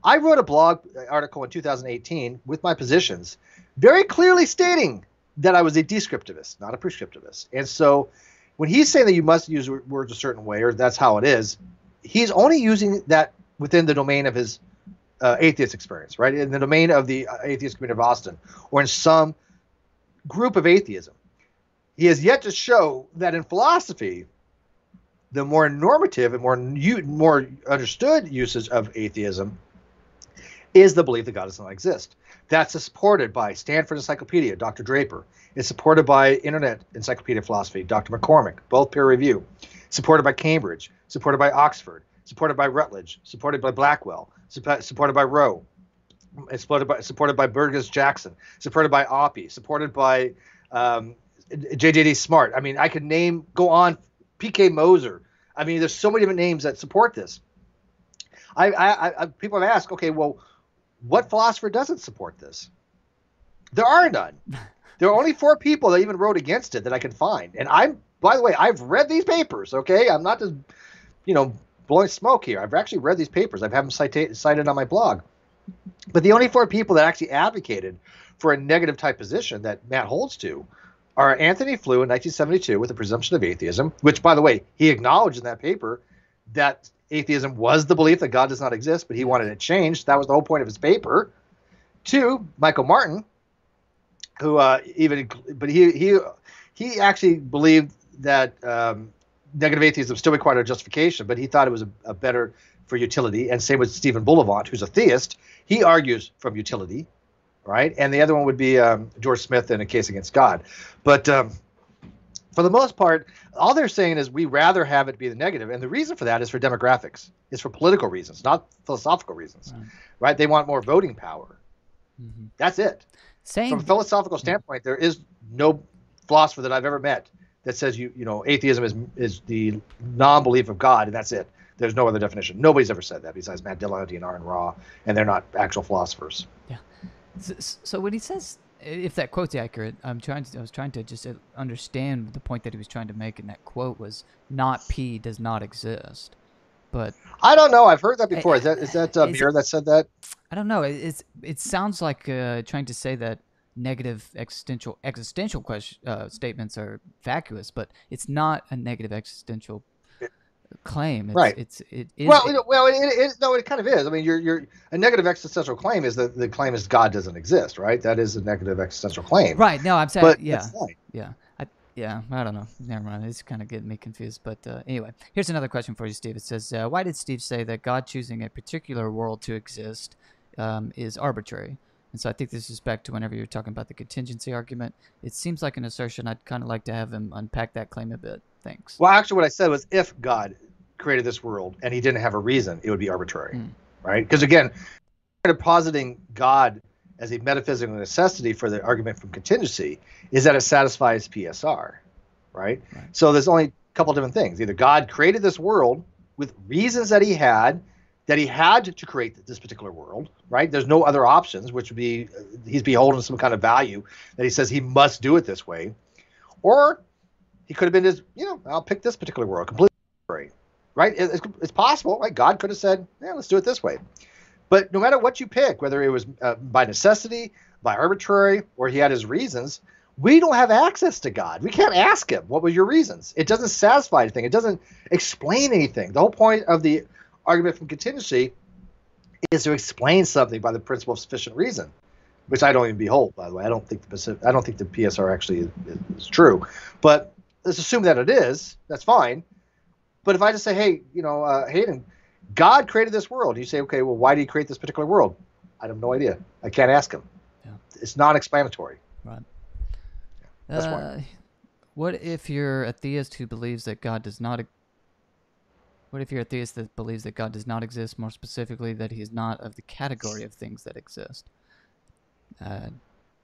I wrote a blog article in 2018 with my positions, very clearly stating that I was a descriptivist, not a prescriptivist. And so when he's saying that you must use words a certain way or that's how it is, he's only using that within the domain of his uh, atheist experience, right? In the domain of the uh, atheist community of Austin or in some group of atheism. He has yet to show that in philosophy, the more normative and more more understood usage of atheism is the belief that God does not exist. That's supported by Stanford Encyclopedia, Dr. Draper. It's supported by Internet Encyclopedia of Philosophy, Dr. McCormick, both peer review. Supported by Cambridge, supported by Oxford, supported by Routledge, supported by Blackwell, supported by Rowe, supported by supported by Burgess Jackson, supported by Oppy, supported by um, JJC Smart. I mean, I could name go on. P.K. Moser. I mean, there's so many different names that support this. I, I, I people have asked, okay, well, what philosopher doesn't support this? There are none. There are only four people that even wrote against it that I can find. And I'm, by the way, I've read these papers. Okay, I'm not just, you know, blowing smoke here. I've actually read these papers. I've had them cita- cited on my blog. But the only four people that actually advocated for a negative type position that Matt holds to are Antony Flew in 1972 with the presumption of atheism, which, by the way, he acknowledged in that paper that atheism was the belief that God does not exist, but he wanted it changed. That was the whole point of his paper. Two, Michael Martin, who uh, even, but he he he actually believed that um, negative atheism still required a justification, but he thought it was a, a better for utility. And same with Stephen Bullivant, who's a theist. He argues from utility, right? And the other one would be um, George Smith in a case against God. But um, for the most part, all they're saying is we rather have it be the negative, and the reason for that is for demographics. It's for political reasons, not philosophical reasons, right? right? They want more voting power. Mm-hmm. That's it. Same. From a philosophical standpoint, there is no philosopher that I've ever met that says you you know atheism is is the non-belief of God, and that's it. There's no other definition. Nobody's ever said that besides Matt Dillahunty and Aron Ra, and they're not actual philosophers. Yeah. So, so when he says if that quote's accurate, I'm trying to. I was trying to just uh, understand the point that he was trying to make in that quote was not P does not exist, but I don't know. I've heard that before. Is that is that uh, Mir that said that? I don't know. It's it sounds like uh, trying to say that negative existential existential question uh, statements are vacuous, but it's not a negative existential claim. It's, right. It's it is. Well, it, well, it, it, no, it kind of is. I mean, you're you're a negative existential claim is that the claim is God doesn't exist, right? That is a negative existential claim. Right. No, I'm saying, but yeah, yeah, I, yeah. I don't know. Never mind. It's kind of getting me confused. But uh, anyway, here's another question for you, Steve. It says, uh, why did Steve say that God choosing a particular world to exist um, is arbitrary? And so I think this is back to whenever you're talking about the contingency argument. It seems like an assertion. I'd kind of like to have him unpack that claim a bit. Thanks. Well, actually, what I said was if God created this world and he didn't have a reason, it would be arbitrary, mm. right? Because again, positing God as a metaphysical necessity for the argument from contingency is that it satisfies PSR, right? right. So there's only a couple different things. Either God created this world with reasons that he had, that he had to create this particular world, right? There's no other options, which would be he's beholden to some kind of value that he says he must do it this way, or he could have been just, you know, I'll pick this particular world completely, right? It's, it's possible, right? God could have said, yeah, let's do it this way. But no matter what you pick, whether it was uh, by necessity, by arbitrary, or he had his reasons, we don't have access to God. We can't ask him, what were your reasons? It doesn't satisfy anything. It doesn't explain anything. The whole point of the argument from contingency is to explain something by the principle of sufficient reason, which I don't even behold, by the way. I don't think the I don't think the PSR actually is, is true, but let's assume that it is. That's fine. But if I just say, hey, you know, uh, Haden, God created this world, you say, okay, well, why did He create this particular world? I have no idea. I can't ask Him. Yeah. It's non-explanatory. Right. That's uh, why. What if you're a theist who believes that God does not? What if you're a theist that believes that God does not exist? More specifically, that He is not of the category of things that exist. Uh,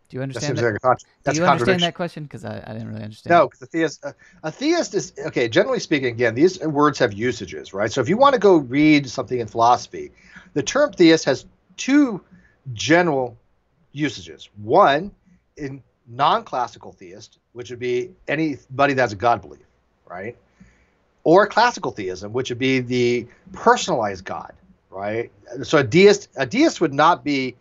do you understand? That, that? Like do you understand that question? Because I, I didn't really understand. No, because a theist, uh, a theist is okay. Generally speaking, again, these words have usages, right? So if you want to go read something in philosophy, the term theist has two general usages. One, in non-classical theist, which would be anybody that's a God belief, right? Or classical theism, which would be the personalized God, right? So a deist, a deist would not be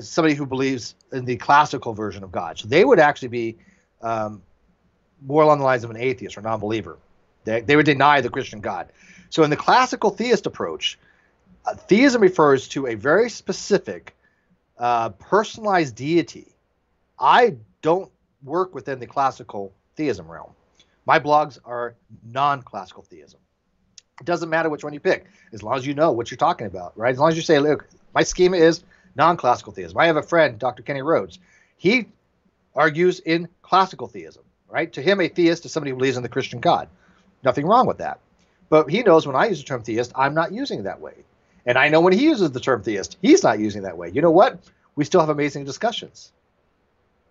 somebody who believes in the classical version of God. So they would actually be um, more along the lines of an atheist or non-believer. They, they would deny the Christian God. So in the classical theist approach, uh, theism refers to a very specific uh, personalized deity. I don't work within the classical theism realm. My blogs are non-classical theism. It doesn't matter which one you pick, as long as you know what you're talking about, right? As long as you say, look, my schema is non-classical theism. I have a friend, Dr. Kenny Rhodes. He argues in classical theism, right? To him, a theist is somebody who believes in the Christian God. Nothing wrong with that. But he knows when I use the term theist, I'm not using it that way. And I know when he uses the term theist, he's not using that way. You know what? We still have amazing discussions.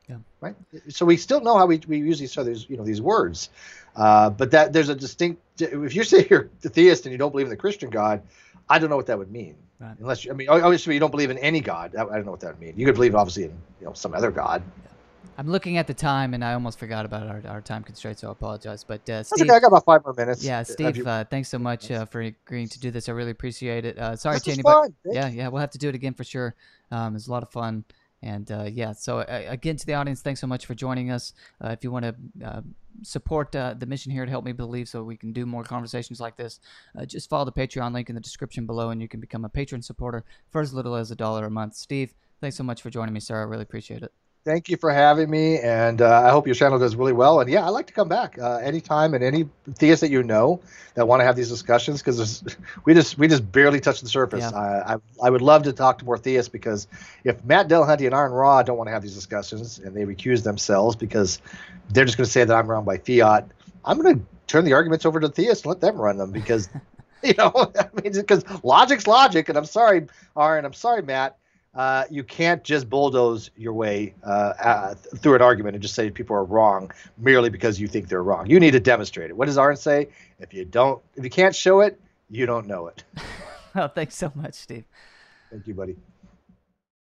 Yeah. Right. So we still know how we, we use these other you know these words, uh, but that there's a distinct. If you say you're a theist and you don't believe in the Christian God, I don't know what that would mean. Right. Unless you, I mean, obviously you don't believe in any God. I, don't know what that would mean. You could believe obviously in you know some other God. Yeah. I'm looking at the time, and I almost forgot about our, our time constraints, so I apologize. But uh, Steve, okay. I got about five more minutes. Yeah, Steve, you... uh, thanks so much uh, for agreeing to do this. I really appreciate it. Uh, sorry this to anybody. Yeah, yeah, we'll have to do it again for sure. Um, it's a lot of fun. And uh, yeah, so uh, again to the audience, thanks so much for joining us. Uh, if you want to uh, support uh, the mission here to help me believe so we can do more conversations like this, uh, just follow the Patreon link in the description below and you can become a patron supporter for as little as a dollar a month. Steve, thanks so much for joining me, sir. I really appreciate it thank you for having me, and uh, I hope your channel does really well. And yeah, I like to come back uh, anytime, and any theists that you know that want to have these discussions because we just we just barely touch the surface. Yeah. I, I, I would love to talk to more theists because if Matt Dillahunty and Aron Ra don't want to have these discussions and they recuse themselves because they're just going to say that I'm wrong by fiat, I'm going to turn the arguments over to theists and let them run them because. you know, I mean, because logic's logic, and I'm sorry, Aron, I'm sorry, Matt uh, you can't just bulldoze your way uh, uh, through an argument and just say people are wrong merely because you think they're wrong. You need to demonstrate it. What does Aron say? If you don't, if you can't show it, you don't know it. well, thanks so much, Steve. Thank you, buddy.